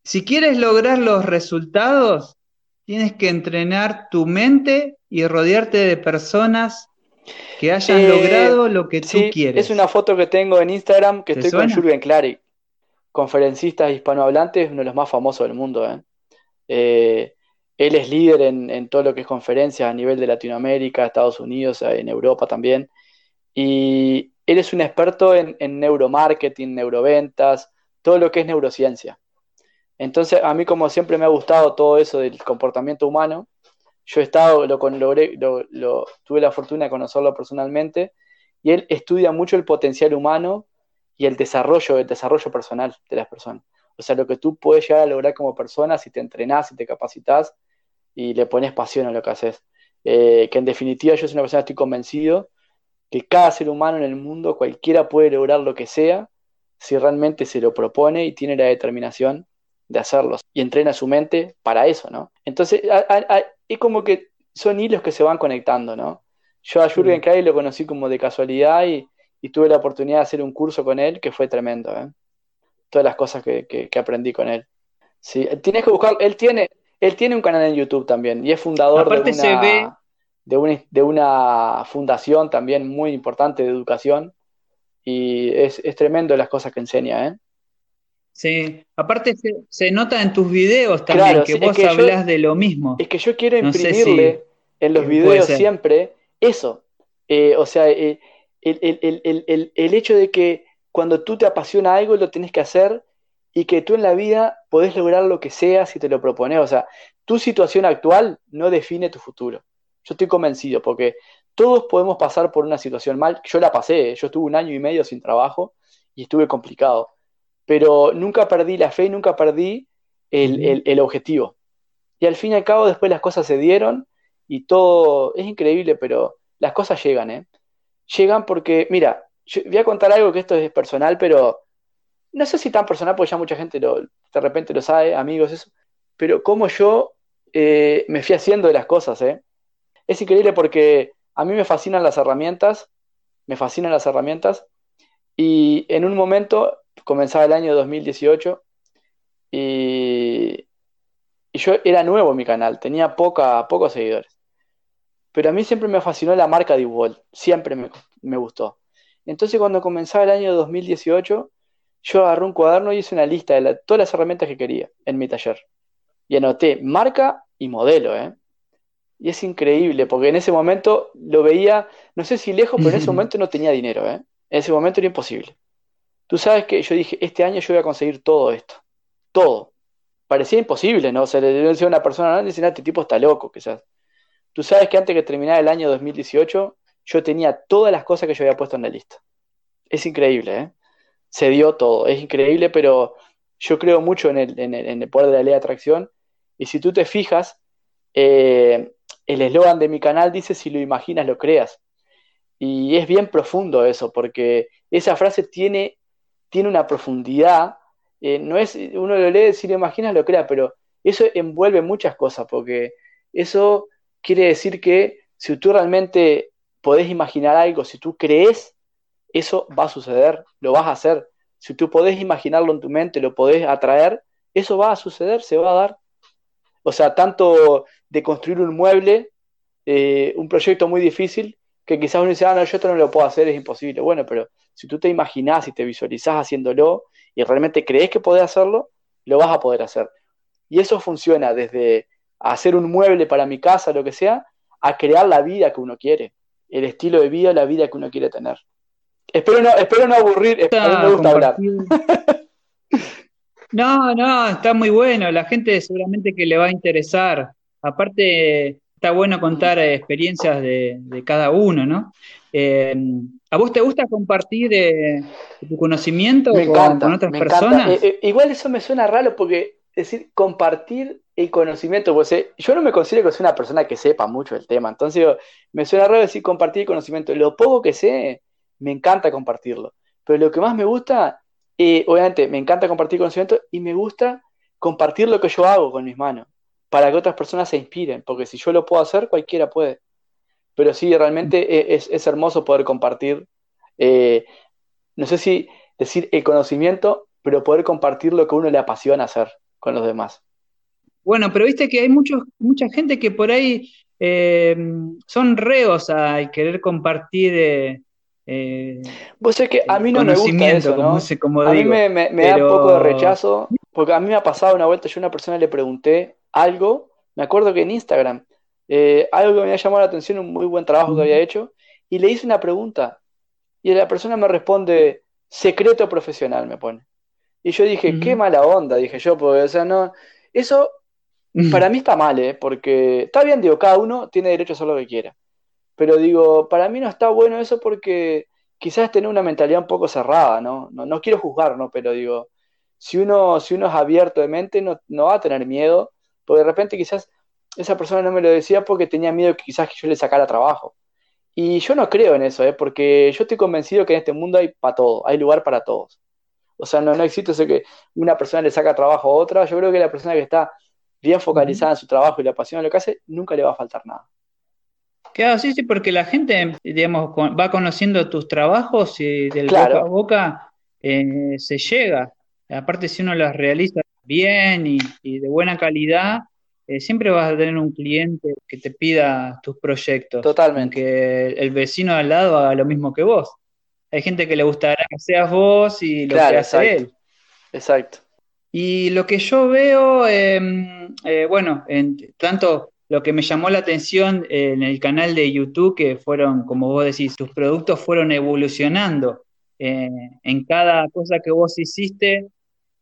si quieres lograr los resultados, tienes que entrenar tu mente y rodearte de personas que hayan eh, logrado lo que tú quieres. Es una foto que tengo en Instagram que estoy con Jürgen Clary, conferencista hispanohablante, uno de los más famosos del mundo. ¿eh? Eh, él es líder en, todo lo que es conferencias a nivel de Latinoamérica, Estados Unidos, eh, en Europa también. Y él es un experto en, neuromarketing, neuroventas, todo lo que es neurociencia. Entonces, a mí como siempre me ha gustado todo eso del comportamiento humano, yo he estado, lo, lo, tuve la fortuna de conocerlo personalmente, y él estudia mucho el potencial humano y el desarrollo, el desarrollo personal de las personas. O sea, lo que tú puedes llegar a lograr como persona si te entrenás, si te capacitas y le pones pasión a lo que haces. Eh, que en definitiva yo soy una persona, estoy convencido que cada ser humano en el mundo, cualquiera puede lograr lo que sea, si realmente se lo propone y tiene la determinación de hacerlo y entrena su mente para eso, ¿no? Entonces, es como que son hilos que se van conectando, ¿no? Yo a Jürgen Klein lo conocí como de casualidad y, tuve la oportunidad de hacer un curso con él que fue tremendo, ¿eh? Todas las cosas que, que aprendí con él. Sí, tienes que buscar, él tiene, él tiene un canal en YouTube también y es fundador de una, de, una, fundación también muy importante de educación y es, tremendo las cosas que enseña. ¿eh? Sí, aparte se, nota en tus videos también que vos hablas de lo mismo. Es que yo quiero imprimirle en los videos siempre eso. Eh, o sea, eh, el, el, hecho de que cuando tú te apasiona algo lo tienes que hacer y que tú en la vida podés lograr lo que sea si te lo propones. O sea, tu situación actual no define tu futuro. Yo estoy convencido, porque todos podemos pasar por una situación mal. Yo la pasé, yo estuve un año y medio sin trabajo y estuve complicado. Pero nunca perdí la fe y nunca perdí el, objetivo. Y al fin y al cabo después las cosas se dieron y todo es increíble, pero las cosas llegan, ¿eh? Llegan porque, mira, voy a contar algo que esto es personal, pero no sé si tan personal, porque ya mucha gente lo, de repente lo sabe, amigos, eso, pero como yo eh, me fui haciendo de las cosas, ¿eh? Es increíble porque a mí me fascinan las herramientas, me fascinan las herramientas, y en un momento comenzaba el año 2018 y, yo era nuevo en mi canal, tenía poca, pocos seguidores. Pero a mí siempre me fascinó la marca de Wall, siempre me, me gustó. Entonces cuando comenzaba el año 2018, yo agarré un cuaderno y hice una lista de todas las herramientas que quería en mi taller. Y anoté marca y modelo, ¿eh? Y es increíble, porque en ese momento lo veía, no sé si lejos, pero en ese momento no tenía dinero, ¿eh? En ese momento era imposible. Tú sabes que yo dije, este año yo voy a conseguir todo esto. Todo. Parecía imposible, ¿no? O sea, le decía a una persona, no, dice, este tipo está loco, quizás. Tú sabes que antes que terminara el año 2018, yo tenía todas las cosas que yo había puesto en la lista. Es increíble, ¿eh? se dio todo. Es increíble, pero yo creo mucho en el, en el, poder de la ley de atracción. Y si tú te fijas, eh, el eslogan de mi canal dice, si lo imaginas, lo creas. Y es bien profundo eso, porque esa frase tiene, tiene una profundidad. Eh, no es, uno lo lee, si lo imaginas, lo crea, pero eso envuelve muchas cosas, porque eso quiere decir que si tú realmente podés imaginar algo, si tú crees, eso va a suceder, lo vas a hacer. Si tú podés imaginarlo en tu mente, lo podés atraer, eso va a suceder, se va a dar. O sea, tanto de construir un mueble, eh, un proyecto muy difícil, que quizás uno dice, ah, no, yo esto no lo puedo hacer, es imposible. Bueno, pero si tú te imaginás y te visualizás haciéndolo y realmente crees que podés hacerlo, lo vas a poder hacer. Y eso funciona desde hacer un mueble para mi casa, lo que sea, a crear la vida que uno quiere, el estilo de vida, la vida que uno quiere tener. Espero no, espero no aburrir, a mí me gusta hablar. No, no, está muy bueno, la gente seguramente que le va a interesar. Aparte, está bueno contar experiencias de, cada uno, ¿no? Eh, ¿A vos te gusta compartir eh, tu conocimiento con, otras personas? Eh, igual eso me suena raro porque decir compartir el conocimiento, pues yo no me considero que soy una persona que sepa mucho el tema, entonces me suena raro decir compartir el conocimiento. Lo poco que sé, me encanta compartirlo. Pero lo que más me gusta, obviamente, me encanta compartir conocimiento y me gusta compartir lo que yo hago con mis manos para que otras personas se inspiren, porque si yo lo puedo hacer, cualquiera puede. Pero sí, realmente e, es, hermoso poder compartir, eh, no sé si decir el conocimiento, pero poder compartir lo que a uno le apasiona hacer con los demás. Bueno, pero viste que hay muchos, mucha gente que por ahí eh, son reos a querer compartir. Eh, eh, Vos sabés que a mí no me gusta eso, ¿no? a mí me, da un poco de rechazo, porque a mí me ha pasado una vuelta, yo a una persona le pregunté algo, me acuerdo que en Instagram, eh, algo que me había llamado la atención, un muy buen trabajo que había hecho, y le hice una pregunta, y la persona me responde, secreto profesional, me pone. Y yo dije, qué mala onda, dije yo, porque, o sea, no, eso para mí está mal, ¿eh? porque está bien, digo, cada uno tiene derecho a hacer lo que quiera, pero digo, para mí no está bueno eso porque quizás tener una mentalidad un poco cerrada, ¿no? No, no quiero juzgar, ¿no? Pero digo, si uno, si uno es abierto de mente, no, no va a tener miedo porque de repente quizás esa persona no me lo decía porque tenía miedo que quizás que yo le sacara trabajo. Y yo no creo en eso, ¿eh? porque yo estoy convencido que en este mundo hay para todo, hay lugar para todos. O sea, no, no existe eso que una persona le saca trabajo a otra. Yo creo que la persona que está bien focalizada en su trabajo y le apasiona lo que hace, nunca le va a faltar nada. Claro, sí, sí, porque la gente, digamos, va conociendo tus trabajos y del boca a boca eh, se llega. Aparte, si uno las realiza bien y, de buena calidad, eh, siempre vas a tener un cliente que te pida tus proyectos. Totalmente. Que el vecino al lado haga lo mismo que vos. Hay gente que le gustará que seas vos y lo que hace él. Exacto. Y lo que yo veo, em, eh, bueno, en, tanto lo que me llamó la atención en el canal de YouTube, que fueron, como vos decís, tus productos fueron evolucionando. Eh, en cada cosa que vos hiciste,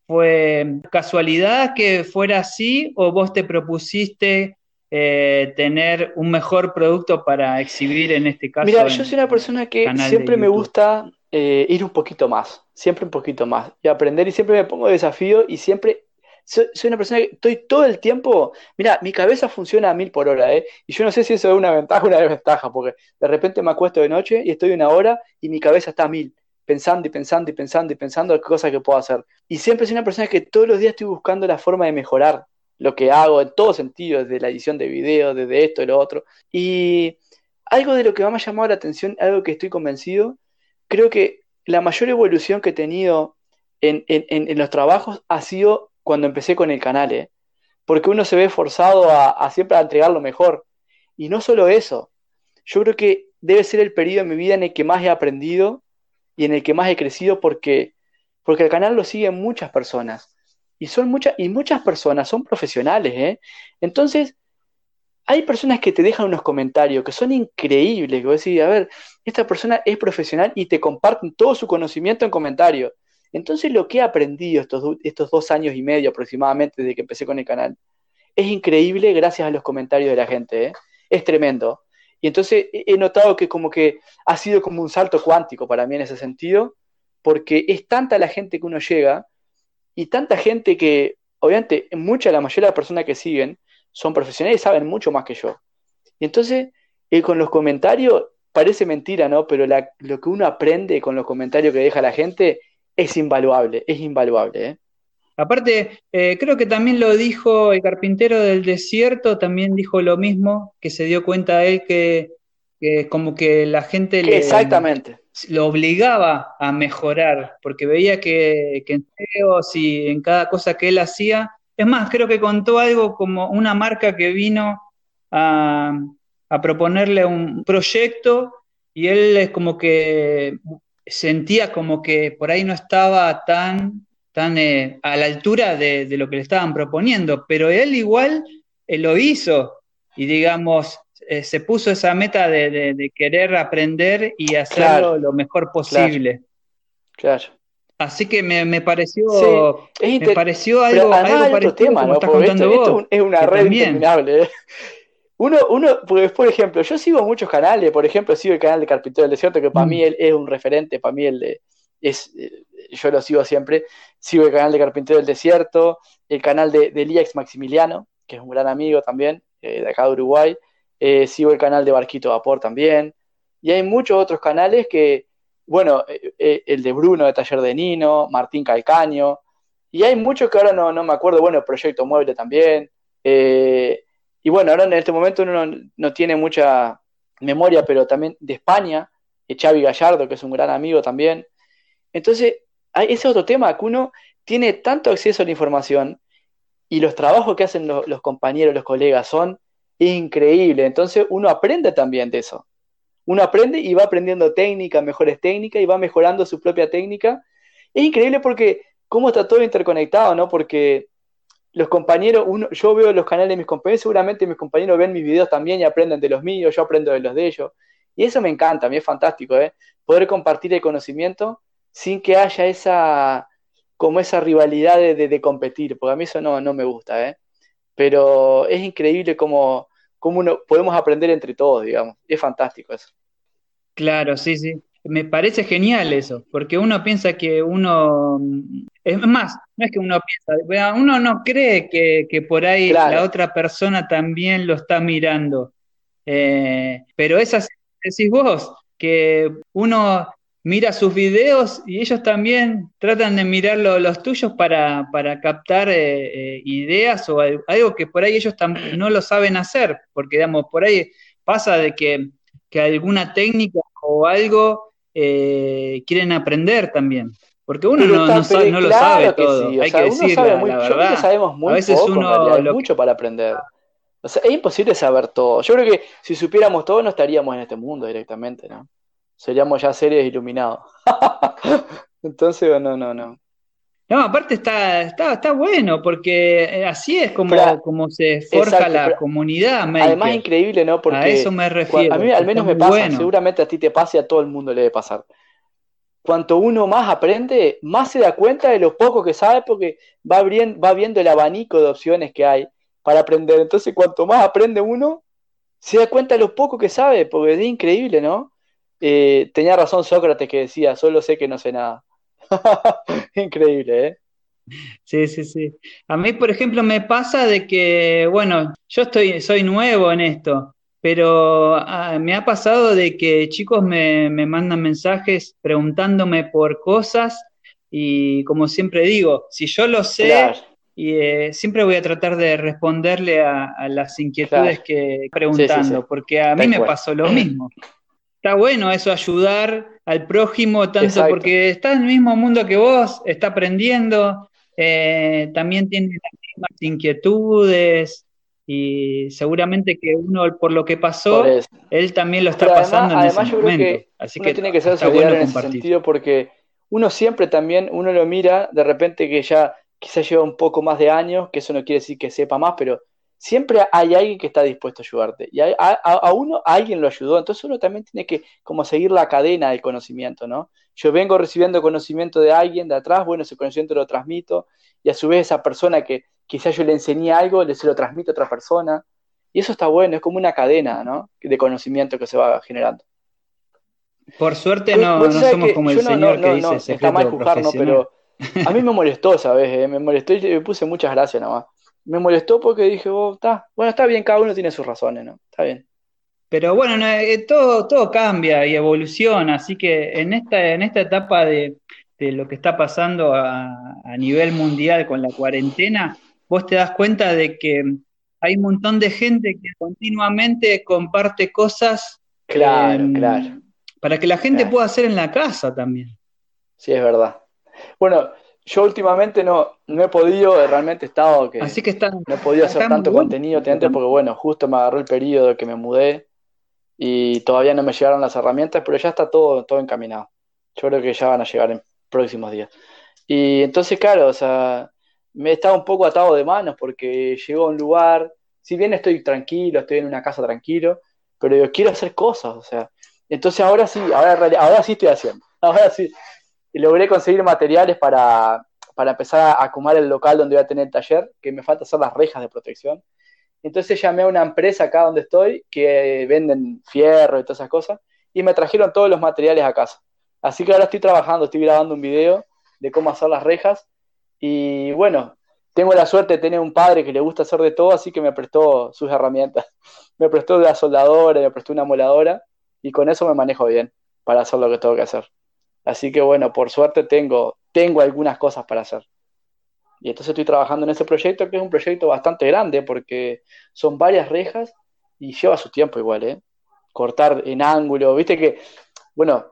¿Fue casualidad que fuera así o vos te propusiste eh, tener un mejor producto para exhibir en este caso? Mira, yo soy una persona que siempre me gusta eh, ir un poquito más, siempre un poquito más y aprender y siempre me pongo desafío y siempre soy, una persona que estoy todo el tiempo, mira, mi cabeza funciona a mil por hora, ¿eh? Y yo no sé si eso es una ventaja o una desventaja, porque de repente me acuesto de noche y estoy una hora y mi cabeza está a mil pensando y pensando y pensando y pensando qué cosas que puedo hacer. Y siempre soy una persona que todos los días estoy buscando la forma de mejorar lo que hago en todos sentidos, desde la edición de video, desde esto y lo otro. Y algo de lo que me ha llamado la atención, algo que estoy convencido, creo que la mayor evolución que he tenido en, los trabajos ha sido cuando empecé con el canal, ¿eh? porque uno se ve forzado a, a siempre a entregar lo mejor. Y no solo eso, yo creo que debe ser el periodo de mi vida en el que más he aprendido y en el que más he crecido porque, porque el canal lo siguen muchas personas. Y son muchas, y muchas personas son profesionales, ¿eh? Entonces, hay personas que te dejan unos comentarios que son increíbles, que vos decís, a ver, esta persona es profesional y te comparten todo su conocimiento en comentarios. Entonces, lo que he aprendido estos, estos dos años y medio aproximadamente desde que empecé con el canal, es increíble gracias a los comentarios de la gente, ¿eh? Es tremendo. Y entonces he notado que como que ha sido como un salto cuántico para mí en ese sentido, porque es tanta la gente que uno llega y tanta gente que, obviamente, mucha, la mayoría de las personas que siguen son profesionales y saben mucho más que yo. Y entonces, eh, con los comentarios, parece mentira, ¿no? Pero lo que uno aprende con los comentarios que deja la gente es invaluable, es invaluable, ¿eh? Aparte, eh, creo que también lo dijo el carpintero del desierto, también dijo lo mismo, que se dio cuenta él que, como que la gente le, Exactamente. lo obligaba a mejorar, porque veía que, que en CEOs y en cada cosa que él hacía, es más, creo que contó algo como una marca que vino a, a proponerle un proyecto y él es como que sentía como que por ahí no estaba tan, tan eh, a la altura de, lo que le estaban proponiendo, pero él igual eh, lo hizo y digamos, eh, se puso esa meta de, querer aprender y hacerlo lo mejor posible. Claro. Así que me, pareció, me pareció algo, algo parecido tema, como estás contando vos. es una red interminable. Uno, uno, pues, por ejemplo, yo sigo muchos canales, por ejemplo, sigo el canal de Carpintero del Desierto, que para mm. mí él es un referente, para mí él de, es, eh, yo lo sigo siempre, sigo el canal de Carpintero del Desierto, el canal de, de Maximiliano, que es un gran amigo también, eh, de acá de Uruguay, eh, sigo el canal de Barquito Vapor también, y hay muchos otros canales que, bueno, el de Bruno de Taller de Nino, Martín Calcaño, y hay muchos que ahora no, no me acuerdo, bueno, Proyecto Mueble también, y bueno, ahora en este momento uno no, tiene mucha memoria, pero también de España, Xavi Gallardo, que es un gran amigo también. Entonces, hay ese otro tema, que uno tiene tanto acceso a la información y los trabajos que hacen los, compañeros, los colegas son increíbles. Entonces, uno aprende también de eso. Uno aprende y va aprendiendo técnica, mejores técnicas y va mejorando su propia técnica. Es increíble porque cómo está todo interconectado, ¿no? Porque los compañeros, uno, yo veo los canales de mis compañeros, seguramente mis compañeros ven mis videos también y aprenden de los míos, yo aprendo de los de ellos. Y eso me encanta, a mí es fantástico, ¿eh? Poder compartir el conocimiento sin que haya esa, como esa rivalidad de, competir, porque a mí eso no, no me gusta, ¿eh? Pero es increíble cómo, cómo uno, podemos aprender entre todos, digamos. Es fantástico eso. Claro, sí, sí me parece genial eso, porque uno piensa que uno, es más, no es que uno piensa, uno no cree que, por ahí la otra persona también lo está mirando, eh, pero es así, decís vos, que uno mira sus videos y ellos también tratan de mirar los tuyos para, captar eh, eh, ideas o algo que por ahí ellos no lo saben hacer, porque digamos, por ahí pasa de que, que alguna técnica o algo eh, quieren aprender también. Porque uno no, no, lo sabe todo, hay que decirlo, la verdad. sabemos muy a veces uno hay mucho para aprender. O sea, es imposible saber todo. Yo creo que si supiéramos todo no estaríamos en este mundo directamente, ¿no? Seríamos ya seres iluminados. Entonces, no, no, no. No, aparte está, está, está bueno, porque eh, así es como, como se forja la comunidad. Además, increíble, ¿no? Porque a eso me refiero. A mí al menos me pasa, seguramente a ti te pasa y a todo el mundo le debe pasar. Cuanto uno más aprende, más se da cuenta de lo poco que sabe, porque va, va viendo el abanico de opciones que hay para aprender. Entonces, cuanto más aprende uno, se da cuenta de lo poco que sabe, porque es increíble, ¿no? Eh, tenía razón Sócrates que decía, solo sé que no sé nada. Increíble, ¿eh? Sí, sí, sí. A mí, por ejemplo, me pasa de que, bueno, yo estoy, soy nuevo en esto, pero ah, me ha pasado de que chicos me, mandan mensajes preguntándome por cosas y como siempre digo, si yo lo sé, y, eh, siempre voy a tratar de responderle a, las inquietudes que preguntando, porque a mí me pasó lo mismo está bueno eso, ayudar al prójimo, tanto porque está en el mismo mundo que vos, está aprendiendo, eh, también tiene las mismas inquietudes y seguramente que uno por lo que pasó, él también lo está pasando en ese yo momento. Creo que Así que tiene que ser solidario en ese sentido porque uno siempre también, uno lo mira, de repente que ya quizás lleva un poco más de años, que eso no quiere decir que sepa más, pero siempre hay alguien que está dispuesto a ayudarte. Y a, uno alguien lo ayudó. Entonces uno también tiene que como seguir la cadena del conocimiento, ¿no? Yo vengo recibiendo conocimiento de alguien de atrás, bueno, ese conocimiento lo transmito, y a su vez esa persona que quizás yo le enseñé algo, le se lo transmito a otra persona. Y eso está bueno, es como una cadena, ¿no? De conocimiento que se va generando. Por suerte no, somos como el señor que dice está mal juzgarnos, pero a mí me molestó, ¿sabes? Eh, me molestó y me puse muchas gracias nada más me molestó porque dije, oh, está, bueno, está bien, cada uno tiene sus razones, ¿no? Está bien. Pero bueno, eh, todo, todo cambia y evoluciona, así que en esta, en esta etapa de, lo que está pasando a, nivel mundial con la cuarentena, vos te das cuenta de que hay un montón de gente que continuamente comparte cosas. Claro, em, claro. Para que la gente pueda hacer en la casa también. Sí, es verdad. Bueno, yo últimamente no, no he podido, realmente he estado que, Así que no he podido hacer tanto contenido antes porque bueno, justo me agarró el periodo que me mudé y todavía no me llegaron las herramientas, pero ya está todo, todo encaminado. Yo creo que ya van a llegar en próximos días. Y entonces, claro, o sea, me he estado un poco atado de manos porque llego a un lugar, si bien estoy tranquilo, estoy en una casa tranquilo, pero yo quiero hacer cosas, o sea, entonces ahora sí, ahora, ahora sí estoy haciendo, ahora sí. Y logré conseguir materiales para, para empezar a acumular el local donde voy a tener el taller, que me falta hacer las rejas de protección. Entonces llamé a una empresa acá donde estoy que venden fierro y todas esas cosas y me trajeron todos los materiales a casa. Así que ahora estoy trabajando, estoy grabando un video de cómo hacer las rejas y bueno, tengo la suerte de tener un padre que le gusta hacer de todo, así que me prestó sus herramientas. Me prestó la soldadora, me prestó una moladora y con eso me manejo bien para hacer lo que tengo que hacer. Así que bueno, por suerte tengo, tengo algunas cosas para hacer. Y entonces estoy trabajando en ese proyecto, que es un proyecto bastante grande, porque son varias rejas y lleva su tiempo igual, ¿eh? Cortar en ángulo, viste que, bueno,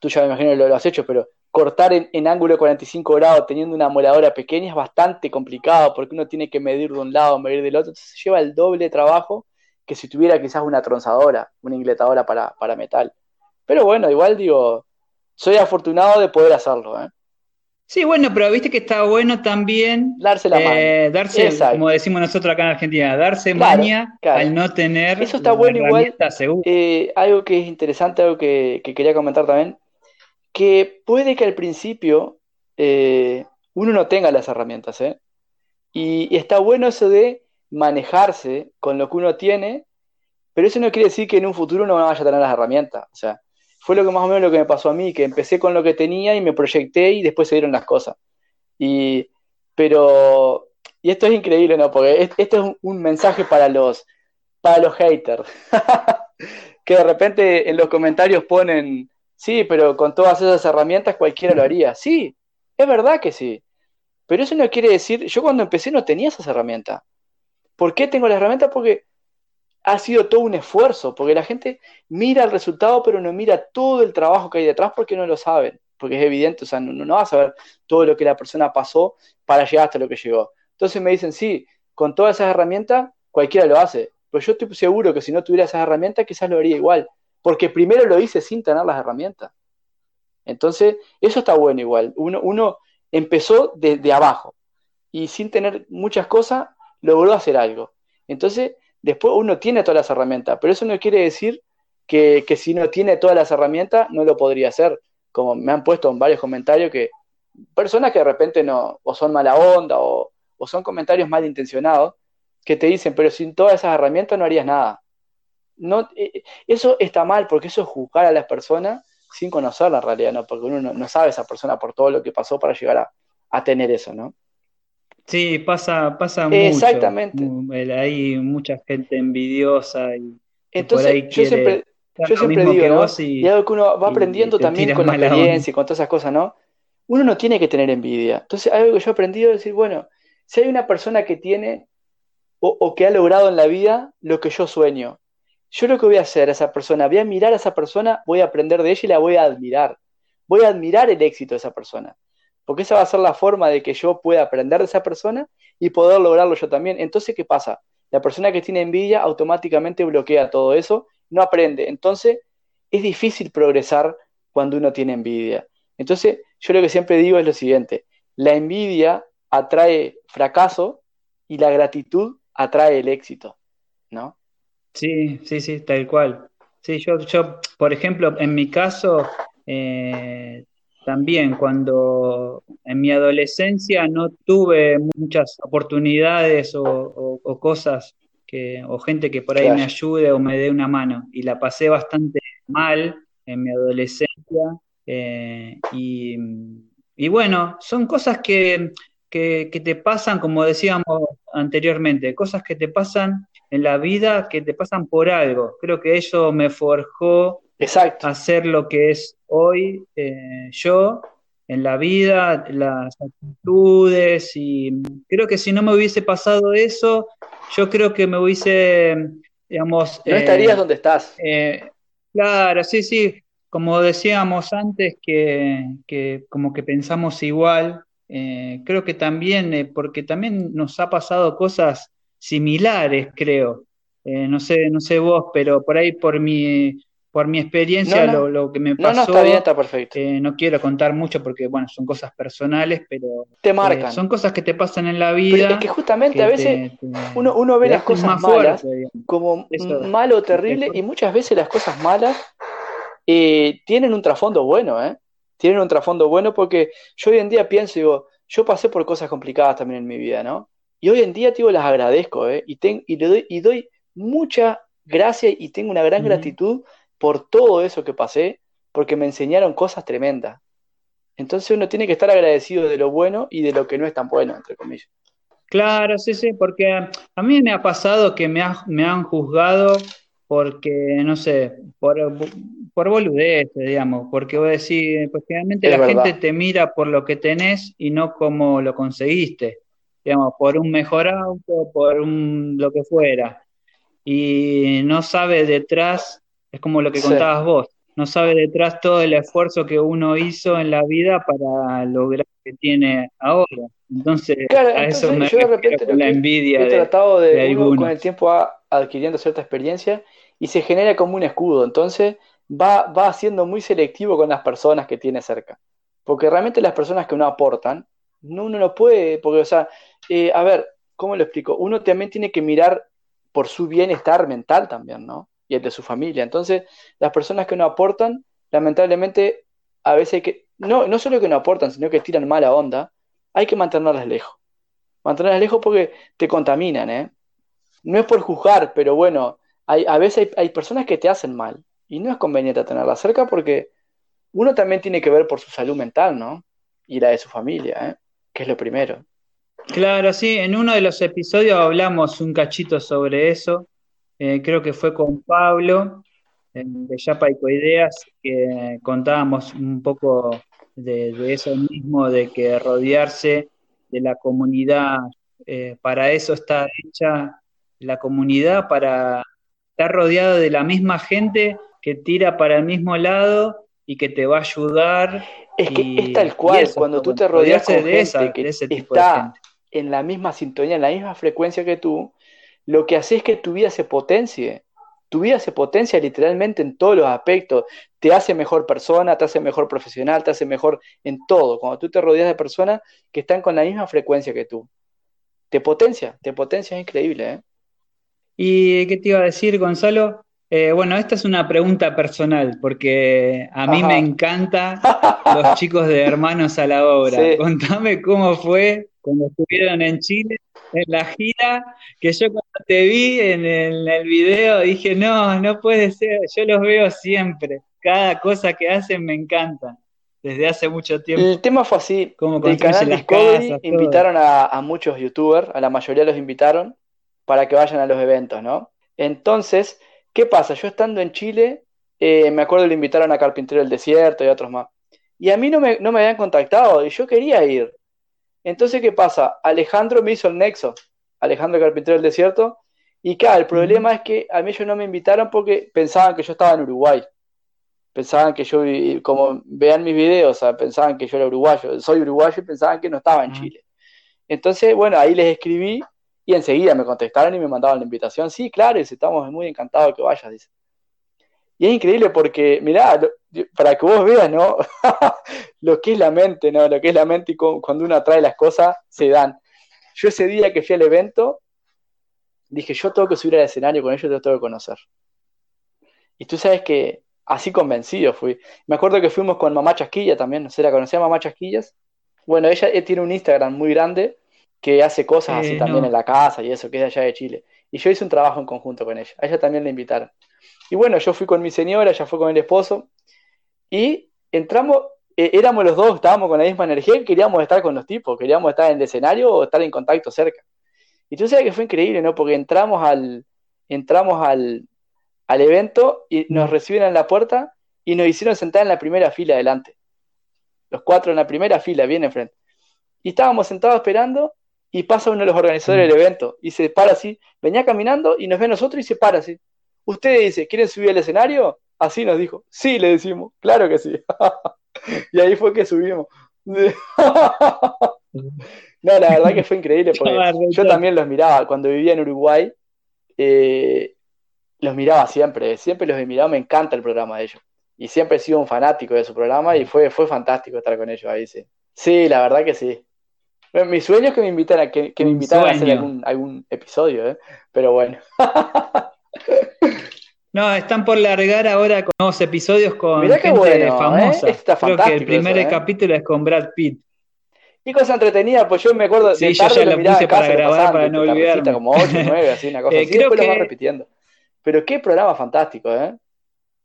tú ya me imagino que lo, has hecho, pero cortar en, en, ángulo 45 grados teniendo una moladora pequeña es bastante complicado, porque uno tiene que medir de un lado, medir del otro, entonces lleva el doble trabajo que si tuviera quizás una tronzadora, una ingletadora para, para metal. Pero bueno, igual digo, soy afortunado de poder hacerlo, ¿eh? Sí, bueno, pero viste que está bueno también darse la eh, darse, como decimos nosotros acá en Argentina, darse maña al no tener eso está bueno igual. Eh, algo que es interesante, algo que, quería comentar también, que puede que al principio eh, uno no tenga las herramientas, ¿eh? Y, y, está bueno eso de manejarse con lo que uno tiene, pero eso no quiere decir que en un futuro no vaya a tener las herramientas. O sea, fue lo que más o menos lo que me pasó a mí, que empecé con lo que tenía y me proyecté y después se dieron las cosas. Y, pero, y esto es increíble, ¿no? Porque esto es un, mensaje para los, para los haters, que de repente en los comentarios ponen, sí, pero con todas esas herramientas cualquiera lo haría. Sí, es verdad que sí. Pero eso no quiere decir, yo cuando empecé no tenía esas herramientas. ¿Por qué tengo las herramientas? Porque ha sido todo un esfuerzo, porque la gente mira el resultado, pero no mira todo el trabajo que hay detrás porque no lo saben, porque es evidente, o sea, no, no vas a ver todo lo que la persona pasó para llegar hasta lo que llegó. Entonces me dicen, sí, con todas esas herramientas, cualquiera lo hace, pero yo estoy seguro que si no tuviera esas herramientas, quizás lo haría igual, porque primero lo hice sin tener las herramientas. Entonces, eso está bueno igual. Uno, uno empezó desde abajo y sin tener muchas cosas, logró hacer algo. Entonces, Después uno tiene todas las herramientas, pero eso no quiere decir que, si no tiene todas las herramientas no lo podría hacer. Como me han puesto en varios comentarios que personas que de repente no, o son mala onda o, son comentarios mal intencionados, que te dicen, pero sin todas esas herramientas no harías nada. No, eh, eso está mal porque eso es juzgar a las personas sin conocer la realidad, ¿no? Porque uno no, sabe esa persona por todo lo que pasó para llegar a, a tener eso, ¿no? Sí, pasa, pasa mucho. Exactamente. Hay mucha gente envidiosa y entonces yo siempre, yo siempre digo, ¿no? y, algo que uno va aprendiendo también con la experiencia y con todas esas cosas, ¿no? Uno no tiene que tener envidia. Entonces, algo que yo he aprendido es decir, bueno, si hay una persona que tiene o, o, que ha logrado en la vida lo que yo sueño, yo lo que voy a hacer a esa persona, voy a mirar a esa persona, voy a aprender de ella y la voy a admirar. Voy a admirar el éxito de esa persona porque esa va a ser la forma de que yo pueda aprender de esa persona y poder lograrlo yo también. Entonces, ¿qué pasa? La persona que tiene envidia automáticamente bloquea todo eso, no aprende. Entonces, es difícil progresar cuando uno tiene envidia. Entonces, yo lo que siempre digo es lo siguiente, la envidia atrae fracaso y la gratitud atrae el éxito, ¿no? Sí, sí, sí, tal cual. Sí, yo, yo por ejemplo, en mi caso, eh, también cuando en mi adolescencia no tuve muchas oportunidades o, cosas que, o gente que por ahí me ayude o me dé una mano. Y la pasé bastante mal en mi adolescencia. Eh, y, bueno, son cosas que, que, te pasan, como decíamos anteriormente, cosas que te pasan en la vida, que te pasan por algo. Creo que eso me forjó Exacto. hacer lo que es hoy eh, yo en la vida, las actitudes y creo que si no me hubiese pasado eso, yo creo que me hubiese, digamos... No estarías eh, donde estás. Eh, claro, sí, sí, como decíamos antes, que, que como que pensamos igual, creo que también, porque también nos ha pasado cosas similares, creo. eh, no sé, no sé vos, pero por ahí por mi, por mi experiencia, Lo, que me pasó. No, no, está bien, está perfecto. Eh, no quiero contar mucho porque, bueno, son cosas personales, pero. Te marcan. Eh, son cosas que te pasan en la vida. es que justamente a veces uno, uno ve las cosas malas como malo o terrible, y muchas veces las cosas malas tienen un trasfondo bueno, ¿eh? Tienen un trasfondo bueno porque yo hoy en día pienso, digo, yo pasé por cosas complicadas también en mi vida, ¿no? Y hoy en día, tío, las agradezco, ¿eh? Y, y, le doy, y doy mucha gracia y tengo una gran gratitud por todo eso que pasé, porque me enseñaron cosas tremendas. Entonces uno tiene que estar agradecido de lo bueno y de lo que no es tan bueno, entre comillas. Claro, sí, sí, porque a mí me ha pasado que me, me han juzgado porque, no sé, por, por boludez, digamos, porque voy a decir, pues generalmente la gente te mira por lo que tenés y no como lo conseguiste digamos, por un mejor auto, por un lo que fuera. Y no sabe detrás, es como lo que contabas vos, no sabe detrás todo el esfuerzo que uno hizo en la vida para lograr lo que tiene ahora. Entonces, a eso me yo con la envidia. He tratado de, con el tiempo va adquiriendo cierta experiencia y se genera como un escudo. Entonces, va, va siendo muy selectivo con las personas que tiene cerca. Porque realmente las personas que uno aportan, no, uno no puede, porque, o sea, eh, a ver, ¿cómo lo explico? Uno también tiene que mirar por su bienestar mental también, ¿no? Y el de su familia. Entonces, las personas que no aportan, lamentablemente, a veces que, no, no solo que no aportan, sino que tiran mala onda, hay que mantenerlas lejos. Mantenerlas lejos porque te contaminan, ¿eh? No es por juzgar, pero bueno, hay, a veces hay, hay personas que te hacen mal y no es conveniente tenerlas cerca porque uno también tiene que ver por su salud mental, ¿no? Y la de su familia, ¿eh? Que es lo primero. Claro, sí, en uno de los episodios hablamos un cachito sobre eso, eh, creo que fue con Pablo, de Yapa y Coideas, que contábamos un poco de, eso mismo, de que rodearse de la comunidad, eh, para eso está hecha la comunidad, para estar rodeado de la misma gente que tira para el mismo lado y que te va a ayudar. Es que es tal cual, cuando tú te rodeas de, gente que ese tipo de gente en la misma sintonía, en la misma frecuencia que tú, lo que hace es que tu vida se potencie. Tu vida se potencia literalmente en todos los aspectos. Te hace mejor persona, te hace mejor profesional, te hace mejor en todo. Cuando tú te rodeas de personas que están con la misma frecuencia que tú. Te potencia, te potencia, es increíble. ¿eh? ¿Y qué te iba a decir, Gonzalo? Eh, bueno, esta es una pregunta personal, porque a mí me encanta los chicos de Hermanos a la Obra. Contame cómo fue cuando estuvieron en Chile, en la gira, que yo cuando te vi en el, video dije, no, no puede ser, yo los veo siempre, cada cosa que hacen me encanta, desde hace mucho tiempo. El tema fue así, como del canal Discovery invitaron a, muchos youtubers, a la mayoría los invitaron, para que vayan a los eventos, ¿no? Entonces, ¿qué pasa? Yo estando en Chile, eh, me acuerdo que le invitaron a Carpintero del Desierto y otros más. Y a mí no me, no me habían contactado y yo quería ir. Entonces, ¿qué pasa? Alejandro me hizo el nexo, Alejandro Carpintero del Desierto, y claro, el problema es que a mí ellos no me invitaron porque pensaban que yo estaba en Uruguay. Pensaban que yo, como vean mis videos, pensaban que yo era uruguayo. Soy uruguayo y pensaban que no estaba en Chile. Entonces, bueno, ahí les escribí y enseguida me contestaron y me mandaban la invitación. Sí, claro, estamos muy encantados que vayas, dice. Y es increíble porque, mirá, para que vos veas, ¿no? lo que es la mente, ¿no? Lo que es la mente y cuando uno atrae las cosas, se dan. Yo ese día que fui al evento, dije, yo tengo que subir al escenario con ellos, te tengo que conocer. Y tú sabes que así convencido fui. Me acuerdo que fuimos con Mamá Chasquilla también, no sé, ¿la conocía Mamá Chasquillas? Bueno, ella tiene un Instagram muy grande que hace cosas así eh, también en la casa y eso, que es de allá de Chile. Y yo hice un trabajo en conjunto con ella. A ella también la invitaron. Y bueno, yo fui con mi señora, ella fue con el esposo, y entramos, eh, éramos los dos, estábamos con la misma energía y queríamos estar con los tipos, queríamos estar en el escenario o estar en contacto cerca. Y tú sabes que fue increíble, ¿no? Porque entramos al, entramos al, al evento y nos mm. reciben en la puerta y nos hicieron sentar en la primera fila adelante. Los cuatro en la primera fila, bien enfrente. Y estábamos sentados esperando y pasa uno de los organizadores del mm. evento y se para así, venía caminando y nos ve a nosotros y se para así. Usted dice, ¿quieren subir al escenario? Así nos dijo. Sí, le decimos, claro que sí. y ahí fue que subimos. no, la verdad que fue increíble porque yo también los miraba. Cuando vivía en Uruguay, eh, los miraba siempre, siempre los he mirado, me encanta el programa de ellos. Y siempre he sido un fanático de su programa y fue, fue fantástico estar con ellos ahí, sí. Sí, la verdad que sí. mi sueño es que me invitaran a, que, me invitaran a hacer algún, algún episodio, ¿eh? pero bueno. No, están por largar ahora con nuevos episodios con gente bueno, ¿eh? famosa. Creo que el primer ¿eh? capítulo es con Brad Pitt. Y cosa entretenida, pues yo me acuerdo sí, de tarde yo ya lo puse para grabar, para no olvidarme. Como 8, 9, así, una cosa eh, así, creo después que... lo van repitiendo. Pero qué programa fantástico, ¿eh?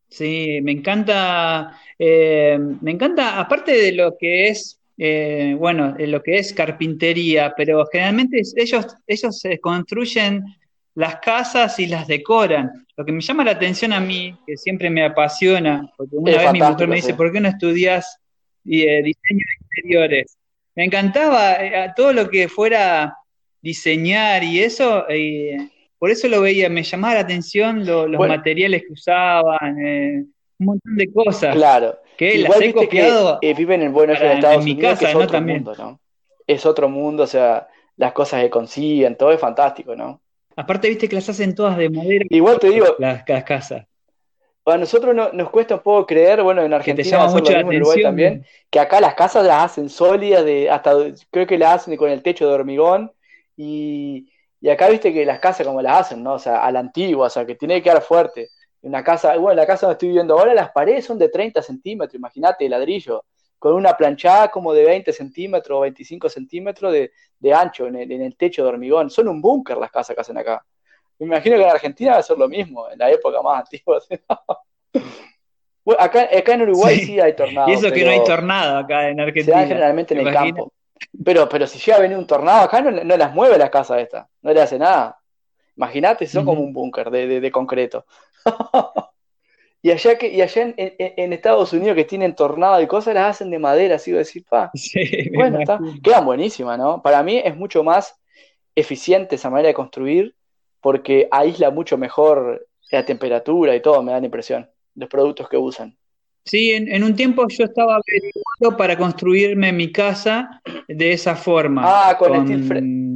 Sí, me encanta, eh, me encanta, aparte de lo que es, eh, bueno, lo que es carpintería, pero generalmente ellos, ellos se construyen las casas y las decoran. Lo que me llama la atención a mí, que siempre me apasiona, porque una vez mi mujer me dice, ¿por qué no estudias eh, diseño de interiores? Me encantaba eh, todo lo que fuera diseñar y eso, eh, por eso lo veía, me llamaba la atención los materiales que usaban, un montón de cosas. Claro. Que las he copiado. Que, viven en Buenos Aires, Estados en mi casa, es otro mundo, ¿no? Es otro mundo, o sea, las cosas que consiguen, todo es fantástico, ¿no? Aparte, viste que las hacen todas de madera. Igual te digo. Las, casas. A nosotros nos cuesta un poco creer, bueno, en Argentina, en Uruguay también, que acá las casas las hacen sólidas, de, hasta creo que las hacen con el techo de hormigón, y, acá viste que las casas como las hacen, ¿no? O sea, a la antigua, o sea, que tiene que quedar fuerte. Una casa, bueno, la casa donde estoy viviendo ahora, las paredes son de 30 centímetros, imagínate, de ladrillo con una planchada como de 20 centímetros o 25 centímetros de, ancho en el, techo de hormigón. Son un búnker las casas que hacen acá. Me imagino que en Argentina va a ser lo mismo, en la época más antigua. acá, en Uruguay sí. hay tornados. Y eso que no hay tornado acá en Argentina. Se dan generalmente en el campo. Pero, pero si llega a venir un tornado acá, no, las mueve las casas esta, no le hace nada. Imagínate, son como un búnker de, de concreto. Y allá, que, y allá en, Estados Unidos que tienen tornado y cosas, las hacen de madera, así decir, pa. bueno, está, quedan buenísimas, ¿no? Para mí es mucho más eficiente esa manera de construir porque aísla mucho mejor la temperatura y todo, me da la impresión, los productos que usan. Sí, en, un tiempo yo estaba averiguando para construirme mi casa de esa forma. Ah, con, el,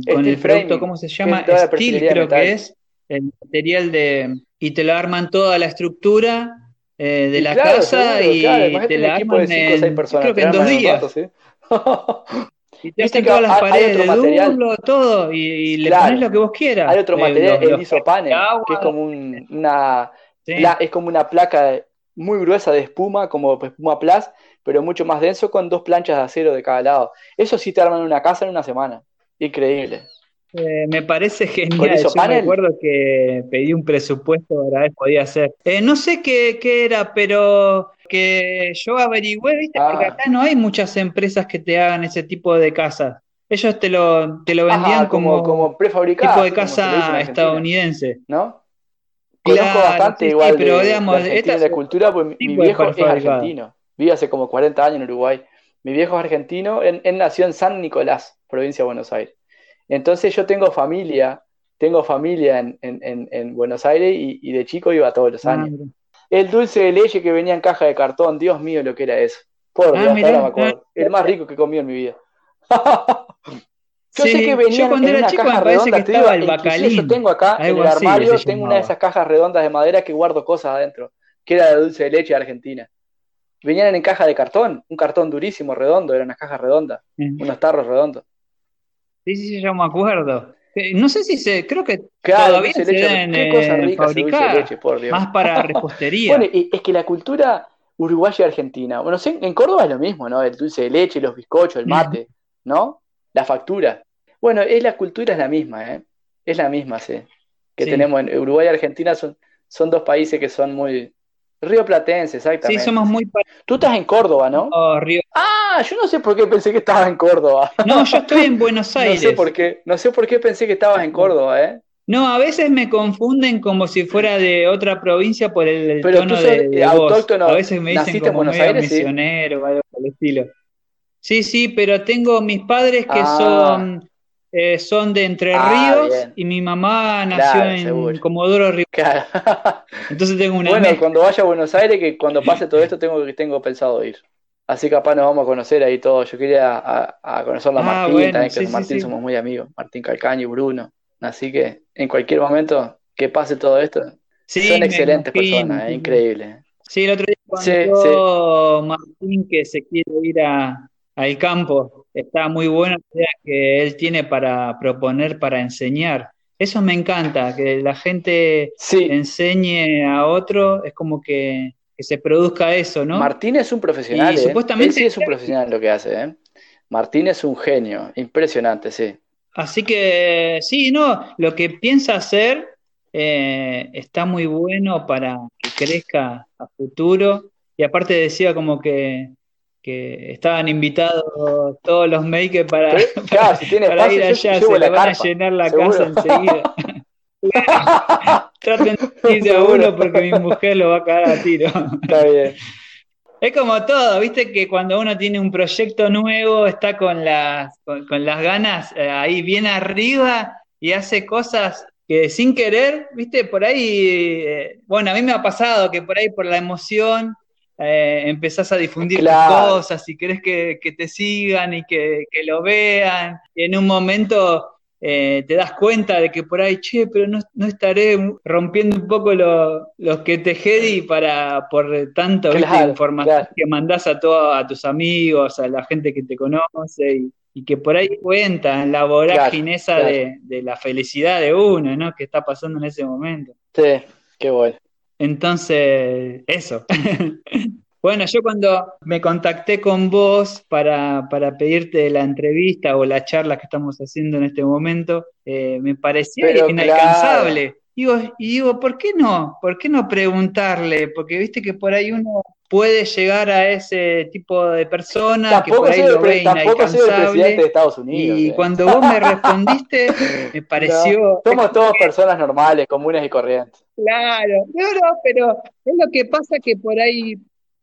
con el producto, ¿cómo se llama? Steel creo que es, el material de y te lo arman toda la estructura eh, de la casa y te la arman en, creo que en dos días. y te hacen todas las paredes de material. todo, y, le pones lo que vos quieras. Hay otro eh, material, el isopanel, que es como una, es como una placa muy gruesa de espuma, como espuma plus, pero mucho más denso con dos planchas de acero de cada lado. Eso sí te arman una casa en una semana. Increíble. Eh, me parece genial. Yo me acuerdo que pedí un presupuesto para ver podía hacer. Eh, no sé qué, era, pero que yo averigüé, ¿viste? Porque ah. acá no hay muchas empresas que te hagan ese tipo de casas. Ellos te lo, te lo vendían como, como, prefabricado. Tipo de casa estadounidense. ¿No? Conozco bastante igual pero digamos, de, cultura, pues mi viejo es argentino. Vive hace como 40 años en Uruguay. Mi viejo es argentino, él nació en San Nicolás, provincia de Buenos Aires. Entonces yo tengo familia, tengo familia en, Buenos Aires y, de chico iba todos los ah, años. el dulce de leche que venía en caja de cartón, Dios mío lo que era eso. Por ah, Dios, me acuerdo. El más rico que comí en mi vida. yo sé que venía en una caja redonda, te digo, el yo tengo acá en el armario, tengo una de esas cajas redondas de madera que guardo cosas adentro, que era de dulce de leche de Argentina. Venían en caja de cartón, un cartón durísimo, redondo, eran unas cajas redondas, unos tarros redondos. Sí, sí, yo me acuerdo. Eh, no sé si se, creo que todavía se deben eh, fabricar, más para repostería. bueno, es que la cultura uruguaya y argentina, bueno, en Córdoba es lo mismo, ¿no? El dulce de leche, los bizcochos, el mate, ¿no? La factura. Bueno, es la cultura es la misma, ¿eh? Es la misma, sí. Que tenemos en Uruguay y Argentina son, son dos países que son muy, Río Platense, exactamente. Sí, somos muy. Tú estás en Córdoba, ¿no? Oh, Río. Ah, yo no sé por qué pensé que estabas en Córdoba. No, yo estoy en Buenos Aires. no sé por qué, no sé por qué pensé que estabas en Córdoba, ¿eh? No, a veces me confunden como si fuera de otra provincia por el, tono de, autóctono. A veces me dicen como en Buenos Aires, misionero o algo por el estilo. Sí, sí, pero tengo mis padres que ah. son eh, son de Entre ah, Ríos y mi mamá nació en Comodoro Río. Entonces tengo una. Bueno, cuando vaya a Buenos Aires, que cuando pase todo esto tengo tengo pensado ir. Así que capaz nos vamos a conocer ahí todos. Yo quería a, conocer a ah, Martín, también, que Martín somos muy amigos. Martín Calcaño y Bruno. Así que en cualquier momento que pase todo esto. Son excelentes personas, es increíble. Sí, el otro día cuando Martín que se quiere ir a, al campo, está muy buena la idea que él tiene para proponer, para enseñar. Eso me encanta, que la gente enseñe a otro, es como que, se produzca eso, ¿no? Martín es un profesional, ¿eh? supuestamente sí es un profesional lo que hace, ¿eh? Martín es un genio, impresionante, sí. Así que sí, no, lo que piensa hacer eh, está muy bueno para que crezca a futuro. Y aparte decía como que, que estaban invitados todos los makers para, para, ir allá, se le van a llenar la casa enseguida. Traten de a uno porque mi mujer lo va a cagar a tiro. Está bien. Es como todo, viste que cuando uno tiene un proyecto nuevo está con las, con, las ganas eh, ahí bien arriba y hace cosas que sin querer, viste, por ahí, eh, bueno, a mí me ha pasado que por ahí por la emoción eh, empezás a difundir cosas y querés que, te sigan y que, que, lo vean. Y en un momento eh, te das cuenta de que por ahí, che, pero no, estaré rompiendo un poco los que te jedi para por tanto información que mandás a todos a tus amigos, a la gente que te conoce y, que por ahí cuenta la vorágine esa de, de, la felicidad de uno, ¿no? Que está pasando en ese momento. Sí, qué bueno. Entonces, eso. Bueno, yo cuando me contacté con vos para, para, pedirte la entrevista o la charla que estamos haciendo en este momento, eh, me parecía inalcanzable. Digo, y digo, ¿por qué no? ¿Por qué no preguntarle? Porque viste que por ahí uno puede llegar a ese tipo de persona que por ahí lo ve inalcanzable. De Estados Unidos, y eh. cuando vos me respondiste, me pareció. somos todos personas normales, comunes y corrientes. Claro, claro, pero es lo que pasa que por ahí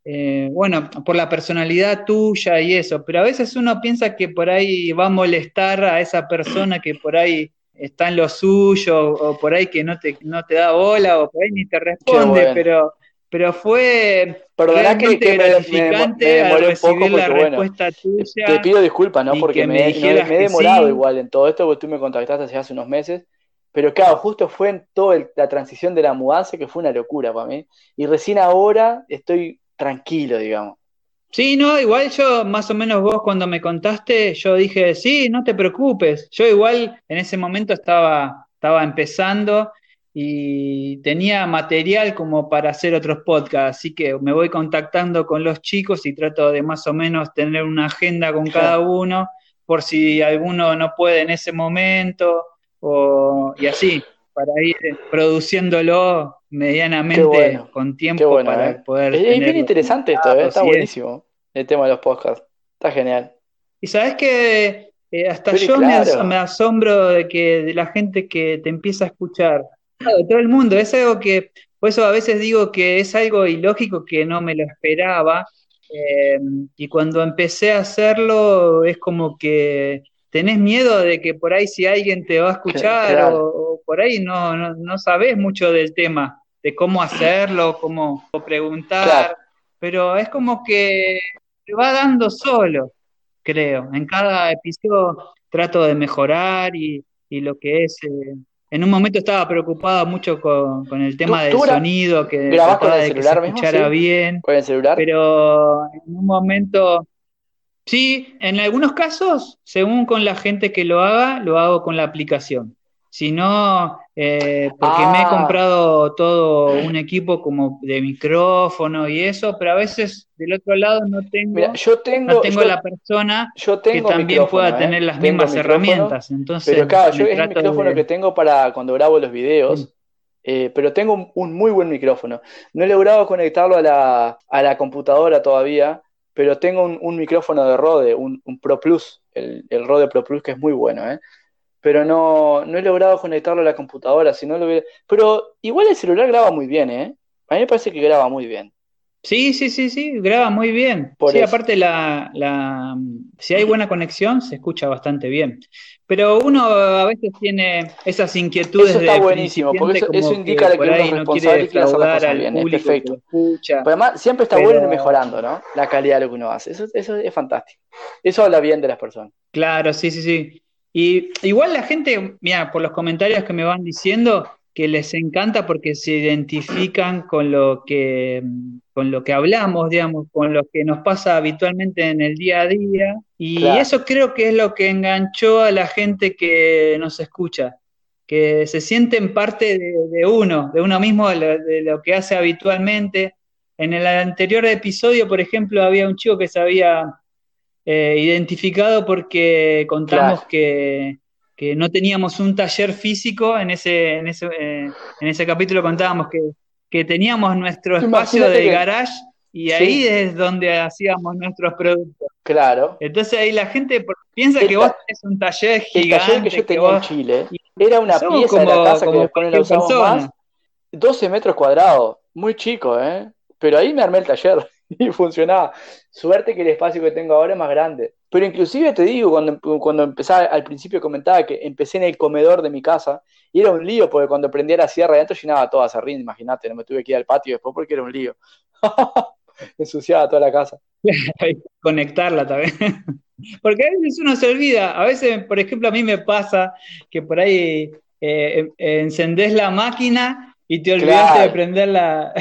eh, bueno, por la personalidad tuya y eso, pero a veces uno piensa que por ahí va a molestar a esa persona que por ahí está en lo suyo, o por ahí que no te, no te da bola, o por ahí ni te responde, pero, pero fue realmente gratificante al recibir la respuesta tuya. Te pido disculpas, ¿no? Porque me, he demorado igual en todo esto, porque tú me contactaste hace unos meses. Pero claro, justo fue en toda la transición de la mudanza que fue una locura para mí. Y recién ahora estoy tranquilo, digamos. Sí, no, igual yo, más o menos vos cuando me contaste, yo dije, sí, no te preocupes. Yo igual en ese momento estaba, estaba empezando y tenía material como para hacer otros podcasts, así que me voy contactando con los chicos y trato de más o menos tener una agenda con cada uno, por si alguno no puede en ese momento, o, y así, para ir produciéndolo medianamente con tiempo para ¿eh? poder. Es bien interesante esto, ¿eh? está buenísimo el tema de los podcasts. Está genial. Y sabes que eh, hasta yo me, asombro de que de la gente que te empieza a escuchar, de todo el mundo, es algo que, por eso a veces digo que es algo ilógico que no me lo esperaba. y cuando empecé a hacerlo es como que tenés miedo de que por ahí si alguien te va a escuchar o, por ahí no, no, sabes mucho del tema, de cómo hacerlo, cómo preguntar, pero es como que te va dando solo, creo. En cada episodio trato de mejorar y, lo que es... Eh, en un momento estaba preocupado mucho con, el tema del sonido, que trataba de que se escuchara bien. ¿Con el celular? Pero en un momento Sí, en algunos casos, según con la gente que lo haga, lo hago con la aplicación. Si no, eh, porque me he ah. comprado todo un equipo como de micrófono y eso, pero a veces del otro lado no tengo, yo tengo, no tengo la persona que también pueda ¿eh? tener las mismas herramientas. Entonces, pero claro, yo es el micrófono que tengo para cuando grabo los videos. Eh, pero tengo un, muy buen micrófono. No he logrado conectarlo a la, a la computadora todavía, pero tengo un, micrófono de Rode, un, Pro Plus, el, el, Rode Pro Plus que es muy bueno, ¿eh? pero no, no he logrado conectarlo a la computadora, si no lo Pero igual el celular graba muy bien, ¿eh? A mí me parece que graba muy bien. Sí, sí, sí, sí, graba muy bien. sí, aparte la, la, si hay buena conexión, se escucha bastante bien. Pero uno a veces tiene esas inquietudes eso está buenísimo, porque eso, indica que, uno es responsable y que las cosas bien, es perfecto. Pero además, siempre está bueno ir mejorando, ¿no? La calidad de lo que uno hace. Eso, eso es fantástico. Eso habla bien de las personas. Claro, sí, sí, sí. Y igual la gente, mira, por los comentarios que me van diciendo, que les encanta porque se identifican con lo que, con lo que hablamos, digamos, con lo que nos pasa habitualmente en el día a día. Y eso creo que es lo que enganchó a la gente que nos escucha, que se sienten parte de, uno, de uno mismo, de lo, que hace habitualmente. En el anterior episodio, por ejemplo, había un chico que se había eh, identificado porque contamos que que no teníamos un taller físico, en ese, en ese, eh, en ese capítulo contábamos que, teníamos nuestro espacio de garage y ahí es donde hacíamos nuestros productos. Claro. Entonces ahí la gente piensa que vos tenés un taller gigante. El taller que yo tenía en Chile era una pieza de la casa que después no usamos más, 12 metros cuadrados, muy chico, ¿eh? Pero ahí me armé el taller y funcionaba. Suerte que el espacio que tengo ahora es más grande. Pero inclusive te digo, cuando, cuando empezaba, al principio comentaba que empecé en el comedor de mi casa, y era un lío, porque cuando prendía la sierra adentro llenaba toda serrín, imagínate, no me tuve que ir al patio después porque era un lío. Ensuciaba toda la casa. Conectarla también. Porque a veces uno se olvida, a veces, por ejemplo, a mí me pasa que por ahí eh, encendés la máquina y te olvidaste de prender la,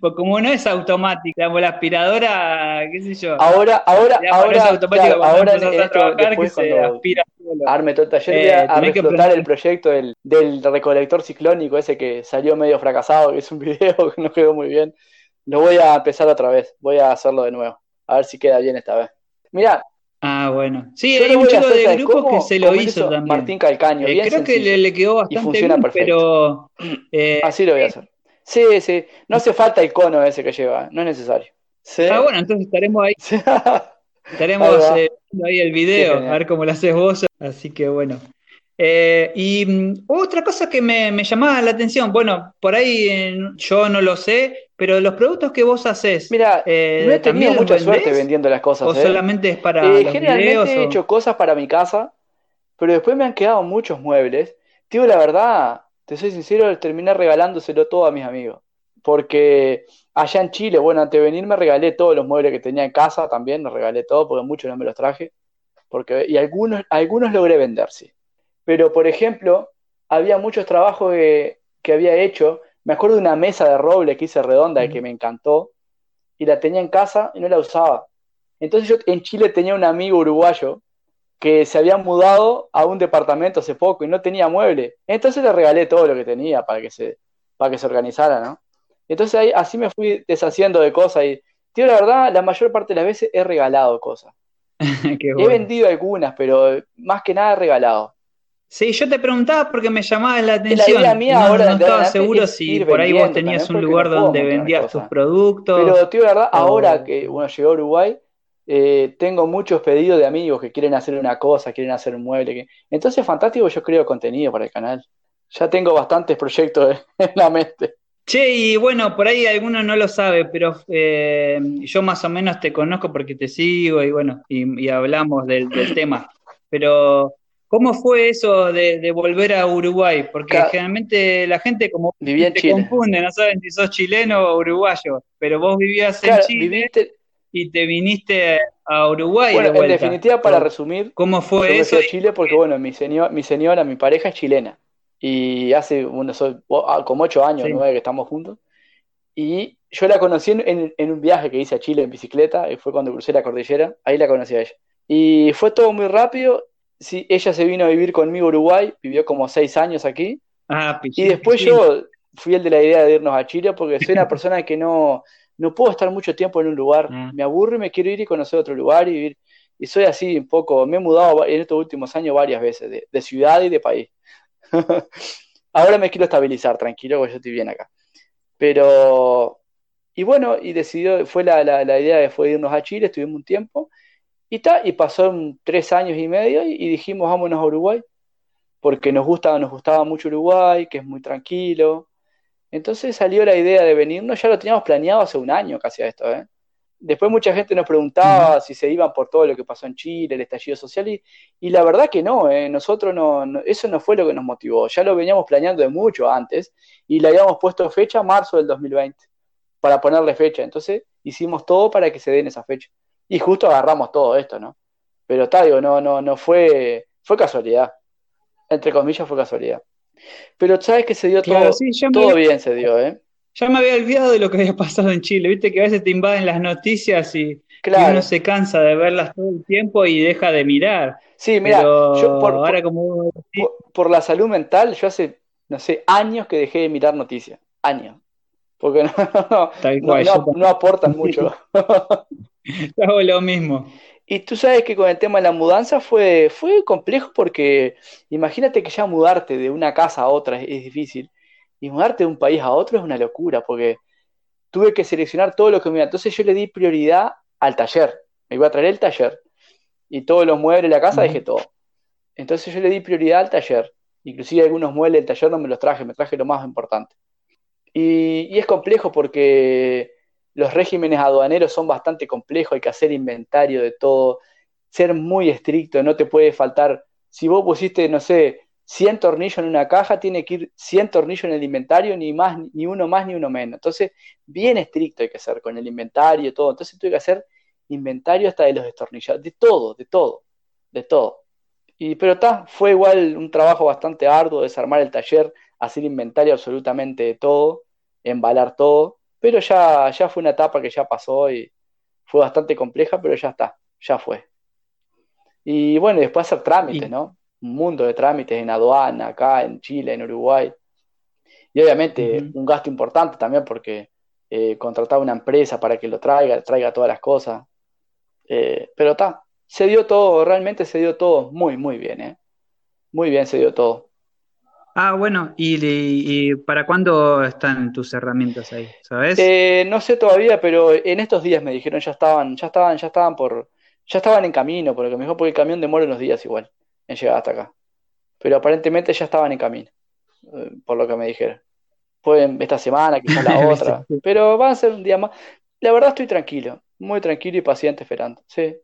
pues como no es automática, como la aspiradora, qué sé yo. Ahora, ahora, ahora, es automática ahora a trabajar que se aspira solo. Arme todo el taller, eh, a reflotar el proyecto del, del, recolector ciclónico ese que salió medio fracasado, que es un video que no quedó muy bien. Lo voy a empezar otra vez, voy a hacerlo de nuevo, a ver si queda bien esta vez. Mira, Ah, bueno. Sí, hay un chico de grupo que se lo hizo también. Martín Calcaño. Eh, creo que le, le, quedó bastante bien, pero... Eh, Así lo voy a hacer. Sí, sí. No hace falta el cono ese que lleva, no es necesario. Ah, bueno, entonces estaremos ahí. estaremos ahí, eh, ahí el video, a ver cómo lo haces vos. Así que bueno. Eh, y mm, otra cosa que me, me, llamaba la atención, bueno, por ahí yo no lo sé, pero los productos que vos haces. Mira, eh, no he tenido mucha suerte vendiendo las cosas. ¿O solamente es para. Los generalmente he hecho cosas para mi casa, pero después me han quedado muchos muebles. Digo la verdad, te soy sincero, terminé regalándoselo todo a mis amigos. Porque allá en Chile, bueno, antes de venir me regalé todos los muebles que tenía en casa también, los regalé todos porque muchos no me los traje. Porque, y algunos, algunos logré vender, sí. Pero, por ejemplo, había muchos trabajos que, había hecho. Me acuerdo de una mesa de roble que hice redonda y que me encantó. Y la tenía en casa y no la usaba. Entonces yo en Chile tenía un amigo uruguayo que se había mudado a un departamento hace poco y no tenía mueble. Entonces le regalé todo lo que tenía para que se, para que se organizara, ¿no? Entonces ahí, así me fui deshaciendo de cosas y, tío, la verdad, la mayor parte de las veces he regalado cosas. He vendido algunas, pero más que nada he regalado. Sí, yo te preguntaba porque me llamaba la atención. La mía no, ahora no estaba seguro si por ahí vos tenías un lugar donde vendías tus productos. Pero, tío, la verdad, ahora que bueno, llegó a Uruguay, eh, tengo muchos pedidos de amigos que quieren hacer una cosa, quieren hacer un mueble. Que... Entonces, fantástico, yo creo contenido para el canal. Ya tengo bastantes proyectos en la mente. Che, y bueno, por ahí alguno no lo sabe, pero eh, yo más o menos te conozco porque te sigo y bueno, y, hablamos del, tema. Pero, ¿cómo fue eso de, volver a Uruguay? Porque generalmente la gente como te confunde, no saben si sos chileno o uruguayo, pero vos vivías en Chile y te viniste a Uruguay. Bueno, en definitiva, para resumir, ¿cómo fue eso? a Chile porque, bueno, mi, señor, mi señora, mi pareja es chilena. Y hace unos, ah, como ocho años, nueve que estamos juntos. Y yo la conocí en, en, un viaje que hice a Chile en bicicleta, y fue cuando crucé la cordillera, ahí la conocí a ella. Y fue todo muy rápido. Sí, ella se vino a vivir conmigo a Uruguay, vivió como seis años aquí. Ah, y después yo fui el de la idea de irnos a Chile porque soy una persona que no, no puedo estar mucho tiempo en un lugar, ah. me aburro y me quiero ir y conocer otro lugar y vivir. Y soy así un poco, me he mudado en estos últimos años varias veces, de, ciudad y de país. Ahora me quiero estabilizar, tranquilo, porque yo estoy bien acá. Pero, y bueno, y decidió, fue la, la, idea de fue irnos a Chile, estuvimos un tiempo, y ta, y pasó tres años y medio, y, y, dijimos, vámonos a Uruguay, porque nos gusta, nos gustaba mucho Uruguay, que es muy tranquilo, entonces salió la idea de venirnos, ya lo teníamos planeado hace un año casi a esto. ¿eh? Después mucha gente nos preguntaba si se iban por todo lo que pasó en Chile, el estallido social, y, y la verdad que no, ¿eh? nosotros no, eso no fue lo que nos motivó, ya lo veníamos planeando de mucho antes y le habíamos puesto fecha marzo del 2020 para ponerle fecha, entonces hicimos todo para que se den esa fecha. Y justo agarramos todo esto, ¿no? Pero está, digo, no, no, no fue, fue casualidad. Entre comillas fue casualidad. Pero sabes que se dio todo, todo bien, se dio, ¿eh? Ya me había olvidado de lo que había pasado en Chile. Viste que a veces te invaden las noticias y, uno se cansa de verlas todo el tiempo y deja de mirar. Sí, mira, yo por, ahora como... por, la salud mental, yo hace, no sé, años que dejé de mirar noticias. Años. Porque no, no, aportan mucho. Hago lo mismo. Y tú sabes que con el tema de la mudanza fue, fue complejo porque imagínate que ya mudarte de una casa a otra es difícil. Y mudarte de un país a otro es una locura, porque tuve que seleccionar todo lo que me iba. Entonces yo le di prioridad al taller. Me iba a traer el taller. Y todos los muebles de la casa dejé todo. Entonces yo le di prioridad al taller. Inclusive algunos muebles del taller no me los traje, me traje lo más importante. Y, es complejo porque los regímenes aduaneros son bastante complejos, hay que hacer inventario de todo, ser muy estricto, no te puede faltar, si vos pusiste, no sé, 100 tornillos en una caja, tiene que ir 100 tornillos en el inventario, ni más, ni uno más, ni uno menos. Entonces, bien estricto hay que ser con el inventario y todo. Entonces tuve que hacer inventario hasta de los destornilladores, de todo, de todo, de todo. Y, pero está, fue igual un trabajo bastante arduo desarmar el taller, hacer inventario absolutamente de todo, embalar todo, pero ya, ya fue una etapa que ya pasó y fue bastante compleja, pero ya está, ya fue. Y bueno, después hacer trámites, ¿no? un mundo de trámites en aduana, acá en Chile, en Uruguay. Y obviamente un gasto importante también porque eh, contratar una empresa para que lo traiga, traiga todas las cosas. Eh, pero está, se dio todo, realmente se dio todo muy, muy bien, ¿eh? Muy bien se dio todo. Ah, bueno, ¿y, para cuándo están tus herramientas ahí? ¿Sabes? Eh, no sé todavía, pero en estos días me dijeron ya estaban, ya estaban, ya estaban por, ya estaban en camino, porque me dijo porque el camión demora unos días igual en llegar hasta acá. Pero aparentemente ya estaban en camino, eh, por lo que me dijeron. Pueden esta semana, quizás la otra, pero va a ser un día más. La verdad estoy tranquilo, muy tranquilo y paciente esperando, sí.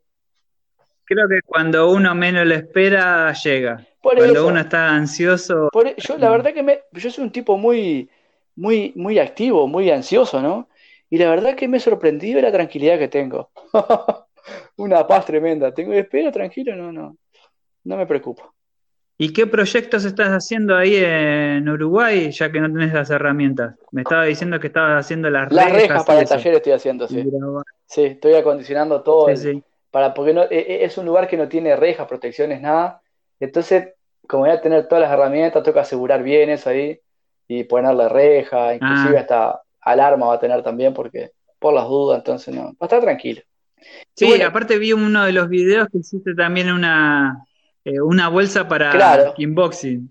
Creo que cuando uno menos lo espera, llega. cuando uno está ansioso. E, yo, la verdad que me, yo soy un tipo muy, muy, muy activo, muy ansioso, ¿no? Y la verdad que me he sorprendido la tranquilidad que tengo. Una paz tremenda. Tengo espero tranquilo, no, no no me preocupo. ¿Y qué proyectos estás haciendo ahí en Uruguay, ya que no tenés las herramientas? Me estaba diciendo que estabas haciendo las, las rejas. para el taller estoy haciendo, sí. Sí, estoy acondicionando todo. Para, porque no, e, e, es un lugar que no tiene rejas, protecciones, nada. Entonces, como voy a tener todas las herramientas, que asegurar bien eso ahí y ponerle reja, inclusive ah. hasta alarma va a tener también, porque por las dudas, entonces no, va a estar tranquilo. Sí, aparte vi uno de los videos que hiciste también una, eh, una bolsa para claro.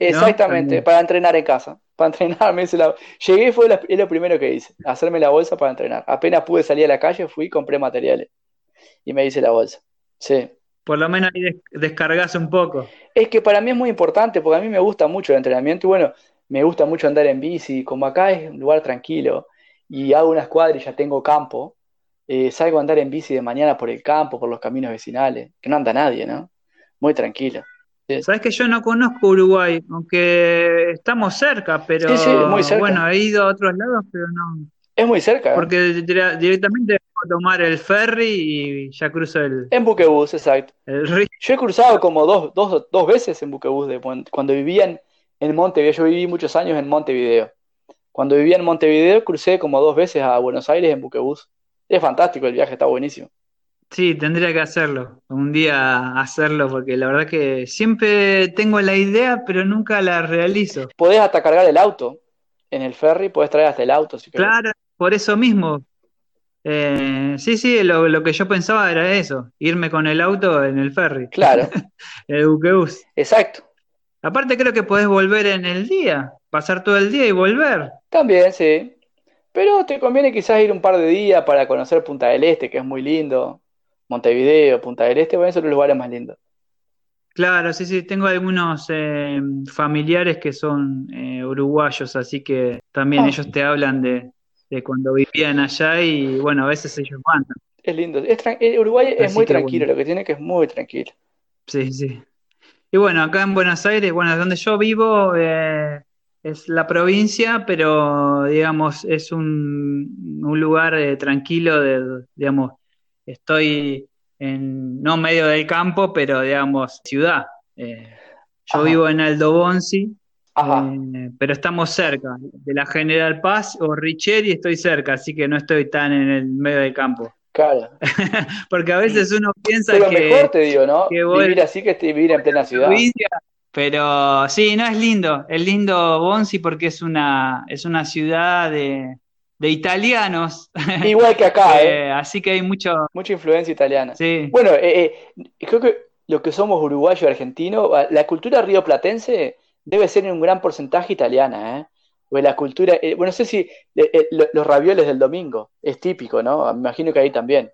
Exactamente, para entrenar en casa. Para entrenar, me hice la... Llegué fue lo primero que hice, hacerme la bolsa para entrenar. Apenas pude salir a la calle, fui y compré materiales. Y me hice la bolsa. Sí. Por lo menos ahí descargas un poco. Es que para mí es muy importante, porque a mí me gusta mucho el entrenamiento y bueno, me gusta mucho andar en bici. Como acá es un lugar tranquilo y hago unas cuadras y ya tengo campo, eh, salgo a andar en bici de mañana por el campo, por los caminos vecinales, que no anda nadie, ¿no? muy tranquila. Sabes que yo no conozco Uruguay, aunque estamos cerca, pero bueno, he ido a otros lados, pero no. Es muy cerca. ¿eh? Porque directamente puedo tomar el ferry y ya cruzo el. En buquebús, exacto. Yo he cruzado como dos, dos, dos veces en buquebús de, cuando vivía en, en Montevideo. Yo viví muchos años en Montevideo. Cuando vivía en Montevideo crucé como dos veces a Buenos Aires en buquebús. Es fantástico el viaje, está buenísimo. Sí, tendría que hacerlo, un día hacerlo, porque la verdad que siempre tengo la idea, pero nunca la realizo. Podés hasta cargar el auto en el ferry, podés traer hasta el auto si querés. Claro, por eso mismo. Eh, sí, sí, lo, que yo pensaba era eso, irme con el auto en el ferry. Claro. el buquebús. Exacto. Aparte creo que podés volver en el día, pasar todo el día y volver. También, sí. Pero te conviene quizás ir un par de días para conocer Punta del Este, que es muy lindo. Montevideo, Punta del Este, bueno, son los lugares más lindos. Claro, sí, sí, tengo algunos eh, familiares que son eh, uruguayos, así que también ah. ellos te hablan de, cuando vivían allá y bueno, a veces ellos van. Es lindo. Eh, Uruguay es muy tranquilo, lo que tiene que es muy tranquilo. Sí, sí. Y bueno, acá en Buenos Aires, bueno, donde yo vivo es la provincia, pero digamos, es un, un lugar tranquilo, de, digamos, estoy en, no medio del campo, pero digamos, ciudad. Eh, yo vivo en Aldo Bonzi, Eh, pero estamos cerca. De la General Paz o Richeri estoy cerca, así que no estoy tan en el medio del campo. Claro. Porque a veces uno piensa pero que. mejor te digo, ¿no? vivir así que vivir en plena ciudad. Pero sí, no es lindo. Es lindo Bonzi porque es una, es una ciudad de, de italianos. Igual que acá, ¿eh? Así que hay mucho... mucha influencia italiana. Sí. Bueno, eh, eh, creo que lo que somos uruguayos argentinos, la cultura rioplatense debe ser en un gran porcentaje italiana, ¿eh? O la cultura, eh, bueno, no sé si los ravioles del domingo, es típico, ¿no? Me imagino que ahí también,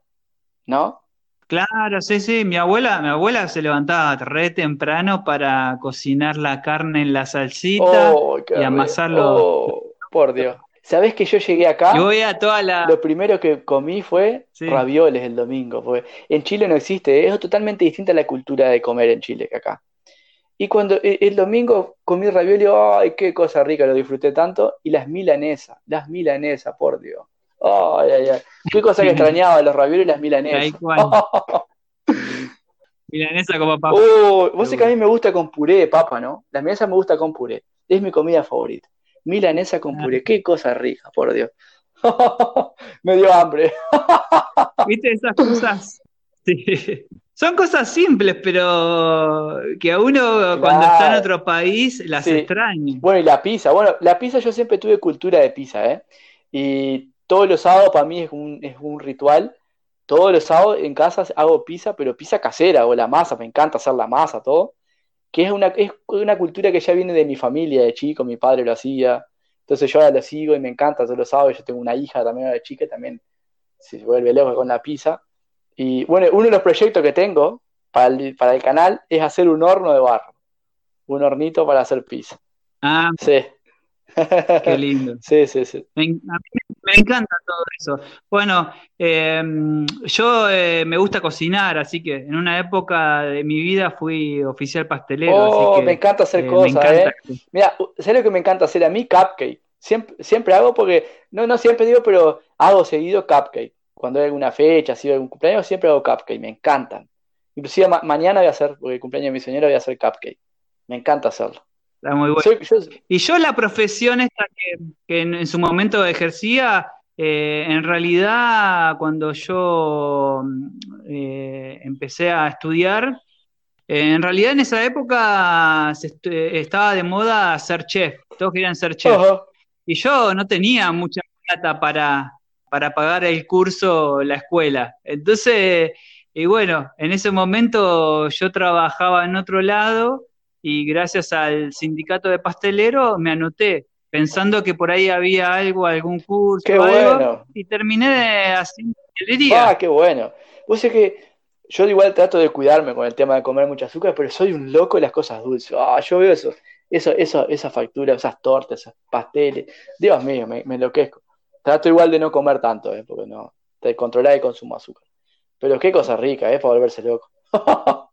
¿no? Claro, sí, sí. Mi abuela, mi abuela se levantaba re temprano para cocinar la carne en la salsita oh, y amasarlo. Oh, por Dios. ¿Sabés que yo llegué acá? Yo voy a toda la... Lo primero que comí fue ravioles el domingo. Porque en Chile no existe, es totalmente distinta la cultura de comer en Chile que acá. Y cuando e, el domingo comí ravioles, ¡ay, qué cosa rica! Lo disfruté tanto. Y las milanesas, las milanesas, por Dios. Ay, ay, ay. Qué cosa que extrañaba, los ravioles y las milanesas. Milanesa como papa. Oh, vos sé que a mí me gusta con puré de papa, ¿no? La milanesa me gusta con puré. Es mi comida favorita. Milanesa con puré. Ah. Qué cosa rica, por Dios. me dio hambre. ¿Viste esas cosas? Sí. Son cosas simples, pero que a uno cuando está en otro país las extraña. Bueno, y la pizza. Bueno, la pizza yo siempre tuve cultura de pizza, ¿eh? Y todos los sábados para mí es un, es un ritual. Todos los sábados en casa hago pizza, pero pizza casera o la masa, me encanta hacer la masa, todo. Que es una, es una cultura que ya viene de mi familia, de chico, mi padre lo hacía. Entonces yo ahora lo sigo y me encanta todos los sábados. Yo tengo una hija también de chica, también se vuelve loca con la pizza. Y bueno, uno de los proyectos que tengo para el, para el canal es hacer un horno de barro. Un hornito para hacer pizza. Ah, sí. Qué lindo. Sí, sí, sí. Me, a mí me encanta todo eso. Bueno, em, yo eh, me gusta cocinar, así que en una época de mi vida fui oficial pastelero. Oh, así me encanta hacer eh, cosas, ¿eh? Mira, ¿sabes lo que me encanta hacer a mí? Cupcake. Siempre, siempre hago porque, no, no siempre digo, pero hago seguido cupcake. Cuando hay alguna fecha, si hay algún cumpleaños, siempre hago cupcake, me encantan. Inclusive mañana voy a hacer, porque el cumpleaños de mi señora voy a hacer cupcake. Me encanta hacerlo muy Y yo la profesión esta que, en, su momento ejercía, eh, en realidad cuando yo eh, empecé a estudiar, eh, en realidad en esa época estaba de moda ser chef, todos querían ser chef. Y yo no tenía mucha plata para, para pagar el curso, la escuela. Entonces, y bueno, en ese momento yo trabajaba en otro lado y gracias al sindicato de pastelero me anoté pensando que por ahí había algo, algún curso, qué bueno. y terminé haciendo pastelería. Ah, qué bueno. Vos sé que yo igual trato de cuidarme con el tema de comer mucha azúcar, pero soy un loco de las cosas dulces. Ah, yo veo eso, eso, eso, esa factura, esas tortas, esos pasteles. Dios mío, me, me enloquezco. Trato igual de no comer tanto, ¿eh? porque no, te controlar el consumo de azúcar. Pero qué cosa rica, ¿eh? Para volverse loco.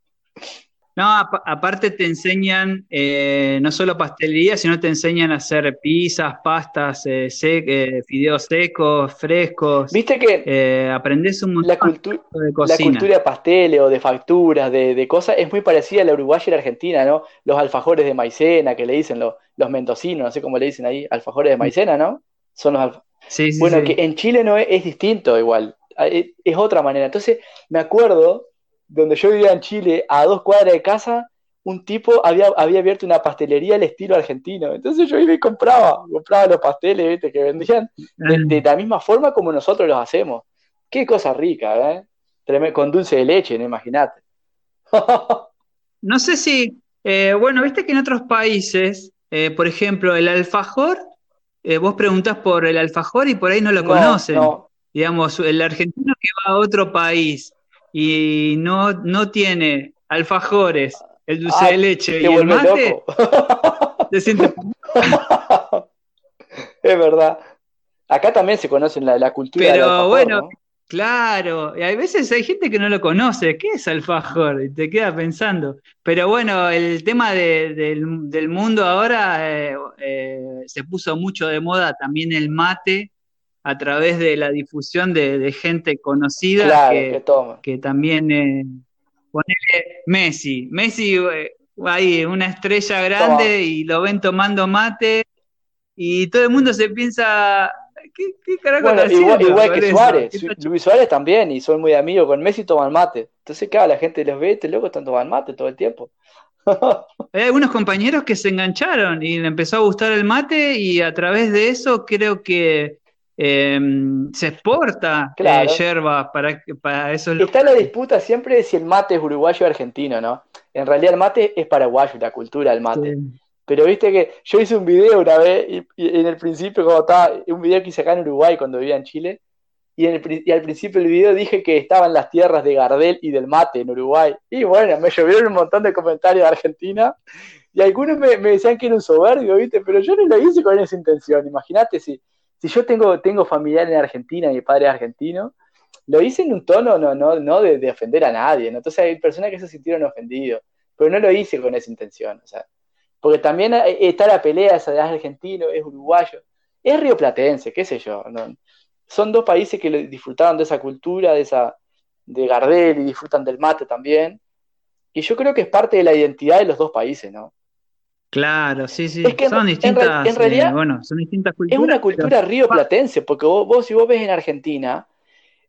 No, aparte te enseñan eh, no solo pastelería, sino te enseñan a hacer pizzas, pastas, eh, eh, fideos secos, frescos. Viste que aprendes un montón la de cocina. La cultura de pasteles o de facturas, de, cosas, es muy parecida a la uruguaya y la argentina, ¿no? Los alfajores de maicena que le dicen los, los mentosinos, no sé cómo le dicen ahí, alfajores de maicena, ¿no? Son los sí, sí, Bueno, que en Chile no es, es distinto igual, es otra manera. Entonces, me acuerdo donde yo vivía en Chile, a dos cuadras de casa, un tipo había, había abierto una pastelería al estilo argentino. Entonces yo iba y compraba, compraba los pasteles que vendían de, la misma forma como nosotros los hacemos. Qué cosa rica, ¿eh? Con dulce de leche, ¿no? Imagínate. no sé si, eh, bueno, viste que en otros países, eh, por ejemplo, el alfajor, eh, vos preguntás por el alfajor y por ahí no lo conocen. Digamos, el argentino que va a otro país y no, no tiene alfajores, el dulce de leche y el mate, se siente... es verdad. Acá también se conocen la, la cultura Pero del alfajor, bueno, claro, y hay veces hay gente que no lo conoce. ¿Qué es alfajor? Y te queda pensando. Pero bueno, el tema del, mundo ahora eh, eh, se puso mucho de moda también el mate a través de la difusión de, gente conocida que, también eh, ponele Messi. Messi, ahí una estrella grande y lo ven tomando mate y todo el mundo se piensa, ¿qué, qué carajo bueno, igual, igual que Suárez, Luis Suárez también, y son muy amigos con Messi toman mate. Entonces, claro, la gente los ve, este loco están tomando mate todo el tiempo. Hay algunos compañeros que se engancharon y le empezó a gustar el mate y a través de eso creo que em, se exporta eh, yerba para, para eso. Está la disputa siempre de si el mate es uruguayo o argentino, ¿no? En realidad el mate es paraguayo, la cultura del mate. Pero viste que yo hice un video una vez y, en el principio, como estaba, un video que hice acá en Uruguay cuando vivía en Chile, y, en el, al principio del video dije que estaban las tierras de Gardel y del mate en Uruguay. Y bueno, me llovieron un montón de comentarios de Argentina y algunos me, decían que era un soberbio, ¿viste? Pero yo no lo hice con esa intención. Imagínate si, si yo tengo, tengo familiar en Argentina, mi padre es argentino, lo hice en un tono no, no, no de, ofender a nadie. Entonces hay personas que se sintieron ofendidos, pero no lo hice con esa intención. O sea, porque también está la pelea esa de argentino, es uruguayo, es rioplatense, qué sé yo. Son dos países que disfrutaron de esa cultura, de esa de Gardel y disfrutan del mate también. Y yo creo que es parte de la identidad de los dos países, ¿no? Claro, sí, sí. son distintas, en, realidad, eh, bueno, son distintas culturas. Es una cultura rioplatense, porque vos, si vos ves en Argentina,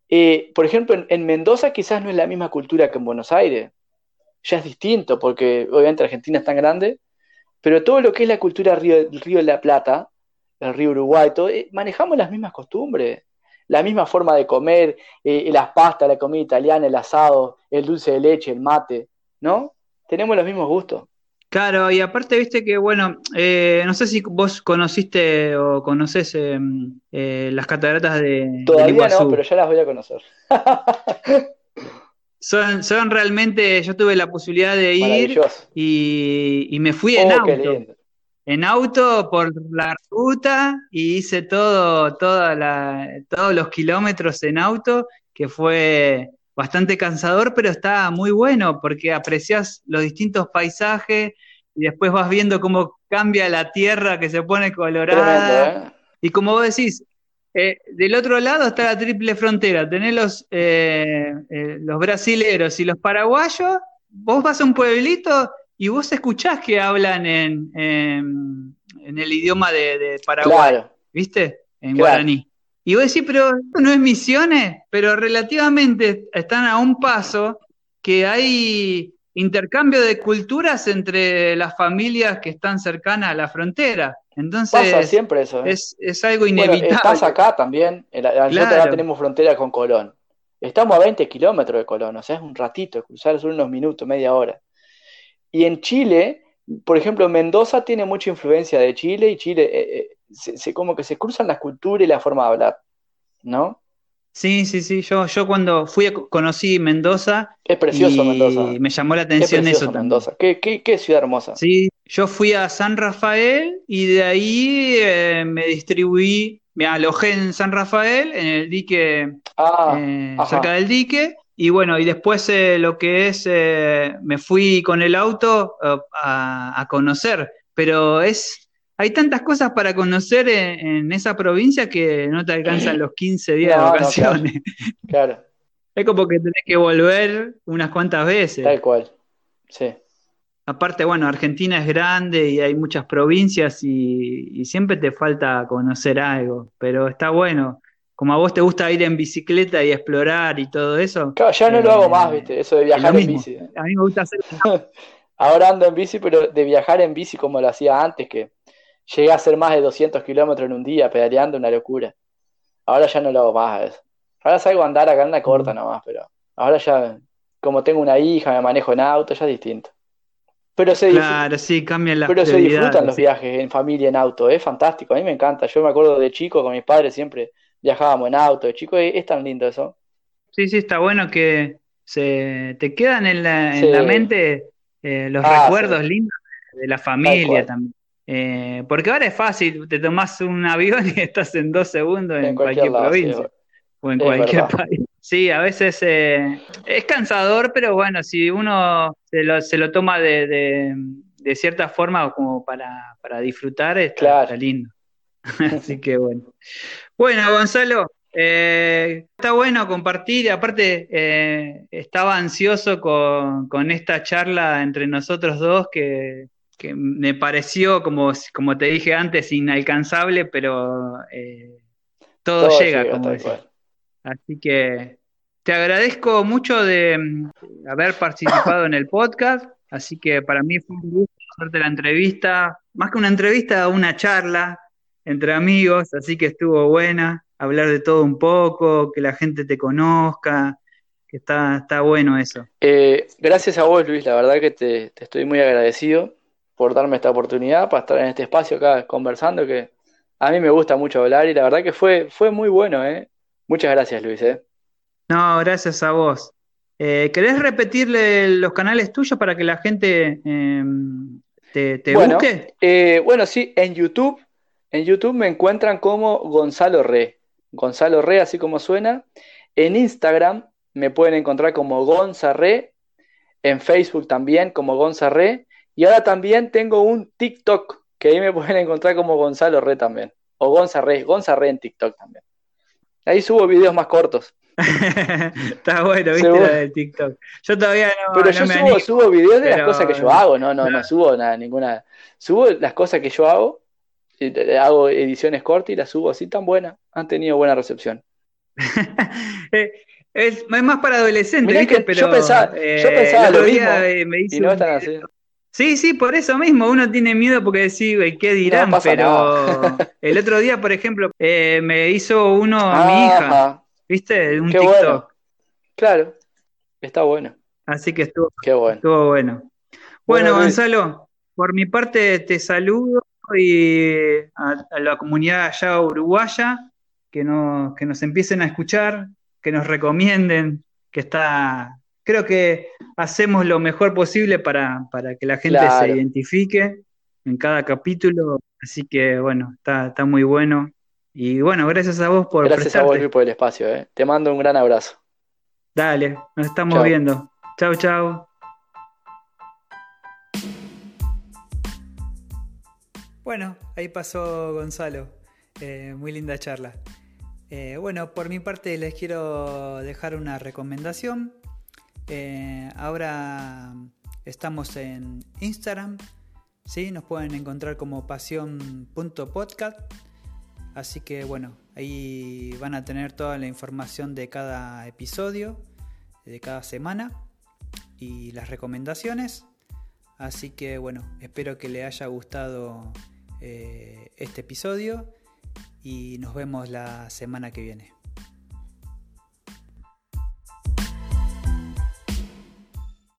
eh, por ejemplo, en, en, Mendoza quizás no es la misma cultura que en Buenos Aires. Ya es distinto, porque obviamente Argentina es tan grande pero todo lo que es la cultura del río, río de la Plata, el río Uruguay, todo, eh, manejamos las mismas costumbres, la misma forma de comer, eh, las pastas, la comida italiana, el asado, el dulce de leche, el mate, ¿no? Tenemos los mismos gustos. Claro, y aparte, viste que, bueno, eh, no sé si vos conociste o conoces las cataratas de. Todavía no, pero ya las voy a conocer. Son, son realmente, yo tuve la posibilidad de ir y, me fui en oh, auto. En auto por la ruta y hice todo, toda la, todos los kilómetros en auto, que fue bastante cansador, pero está muy bueno porque aprecias los distintos paisajes y después vas viendo cómo cambia la tierra que se pone colorada. ¿eh? Y como vos decís, eh, del otro lado está la triple frontera, tenés los, eh, eh, los brasileros y los paraguayos, vos vas a un pueblito y vos escuchás que hablan en, en, el idioma de, Paraguay, ¿viste? En guaraní. Y vos decís, pero esto no es misiones, pero relativamente están a un paso que hay intercambio de culturas entre las familias que están cercanas a la frontera. Entonces, Pasa siempre eso. ¿eh? Es, algo inevitable. estás acá también, nosotros tenemos frontera con Colón. Estamos a 20 kilómetros de Colón, o sea, es un ratito, cruzar son unos minutos, media hora. Y en Chile, por ejemplo, Mendoza tiene mucha influencia de Chile y Chile, eh, eh, se, como que se cruzan las culturas y la forma de hablar, ¿no? Sí, sí, sí. Yo, yo cuando fui conocí Mendoza. Es precioso Mendoza. Me llamó la atención eso Mendoza. Qué, qué, qué, ciudad hermosa. Sí, yo fui a San Rafael y de ahí eh, me distribuí, me alojé en San Rafael, en el dique, ah, eh, cerca del dique. Y bueno, y después eh, lo que es, me fui con el auto a, a conocer. Pero es hay tantas cosas para conocer en, esa provincia que no te alcanzan los 15 días de vacaciones. claro, Es como que tenés que volver unas cuantas veces. Tal cual, sí. Aparte, bueno, Argentina es grande y hay muchas provincias y, siempre te falta conocer algo, pero está bueno. Como a vos te gusta ir en bicicleta y explorar y todo eso. Claro, ya no lo hago más, viste, eso de viajar en bici. A mí me gusta hacer. Ahora ando en bici, pero de viajar en bici como lo hacía antes, que llegué a hacer más de 200 kilómetros en un día pedaleando, una locura. Ahora ya no lo hago más eso. Ahora salgo a andar acá en la corta mm. nomás, pero ahora ya, como tengo una hija, me manejo en auto, ya es distinto. Pero se, claro, sí, cambian las pero se disfrutan los viajes en familia en auto, es fantástico, a mí me encanta. Yo me acuerdo de chico con mis padres siempre viajábamos en auto, de chico es, tan lindo eso. Sí, sí, está bueno que se te quedan en la, en la mente eh, los ah, recuerdos lindos de la familia también. Eh, porque ahora es fácil, te tomas un avión y estás en dos segundos en, cualquier, provincia o en cualquier país. Sí, a veces eh, es cansador, pero bueno, si uno se lo, se lo toma de, de, cierta forma como para, disfrutar, está, lindo. Así que bueno. Bueno, Gonzalo, Eh, está bueno compartir, aparte eh, estaba ansioso con, con, esta charla entre nosotros dos que, que, me pareció, como, como te dije antes, inalcanzable, pero eh, todo, todo, llega, llega como Así que te agradezco mucho de mm, haber participado en el podcast, así que para mí fue un gusto hacerte la entrevista, más que una entrevista, una charla entre amigos, así que estuvo buena, hablar de todo un poco, que la gente te conozca, que está, está bueno eso. Eh, gracias a vos, Luis, la verdad que te, estoy muy agradecido por darme esta oportunidad para estar en este espacio acá conversando, que a mí me gusta mucho hablar y la verdad que fue, fue muy bueno, ¿eh? Muchas gracias, Luis, ¿eh? No, gracias a vos. Eh, ¿Querés repetirle los canales tuyos para que la gente eh, te, te bueno, busque? Eh, bueno, sí, en YouTube, en YouTube me encuentran como Gonzalo Re. Gonzalo Re, así como suena. En Instagram me pueden encontrar como Gonza Re. En Facebook también como Gonza Re. Y ahora también tengo un TikTok que ahí me pueden encontrar como Gonzalo Re también. O Gonza Re, Gonza Re en TikTok también. Ahí subo videos más cortos. Está bueno, viste la del TikTok. Yo todavía no. Pero no yo me subo, animo, subo videos de pero- las cosas que yo hago, no, no, no subo nada, ninguna. Subo las cosas que yo hago, hago ediciones cortas y las subo así tan buenas. Han tenido buena recepción. Eh, es, es más para adolescentes, ¿viste? Pero, yo pensaba- yo eh, pensaba lo mismo, eh, me hice Y no están así. Sí, sí, por eso mismo. Uno tiene miedo porque "Güey, ¿qué dirán? pero el otro día, por ejemplo, eh, me hizo uno a mi hija, Ajá, ¿viste? Un Qué TikTok. bueno. claro. Está bueno. Así que estuvo, Qué bueno. estuvo bueno. Bueno. Gonzalo, por mi parte te saludo y a, a la comunidad allá uruguaya que nos, que nos empiecen a escuchar, que nos recomienden, que está, creo que hacemos lo mejor posible para, para que la gente se identifique en cada capítulo, así que bueno, está, está muy bueno. Y bueno, gracias a vos por Gracias a vos. Luis, por el espacio. eh. Te mando un gran abrazo. Dale, nos estamos Chao. viendo. Chau, chau. Bueno, ahí pasó Gonzalo. Eh, muy linda charla. Eh, bueno, por mi parte les quiero dejar una recomendación. Eh, ahora estamos en Instagram. ¿sí? Nos pueden encontrar como pasión.podcast. Así que bueno, ahí van a tener toda la información de cada episodio, de cada semana y las recomendaciones. Así que bueno, espero que les haya gustado eh, este episodio y nos vemos la semana que viene.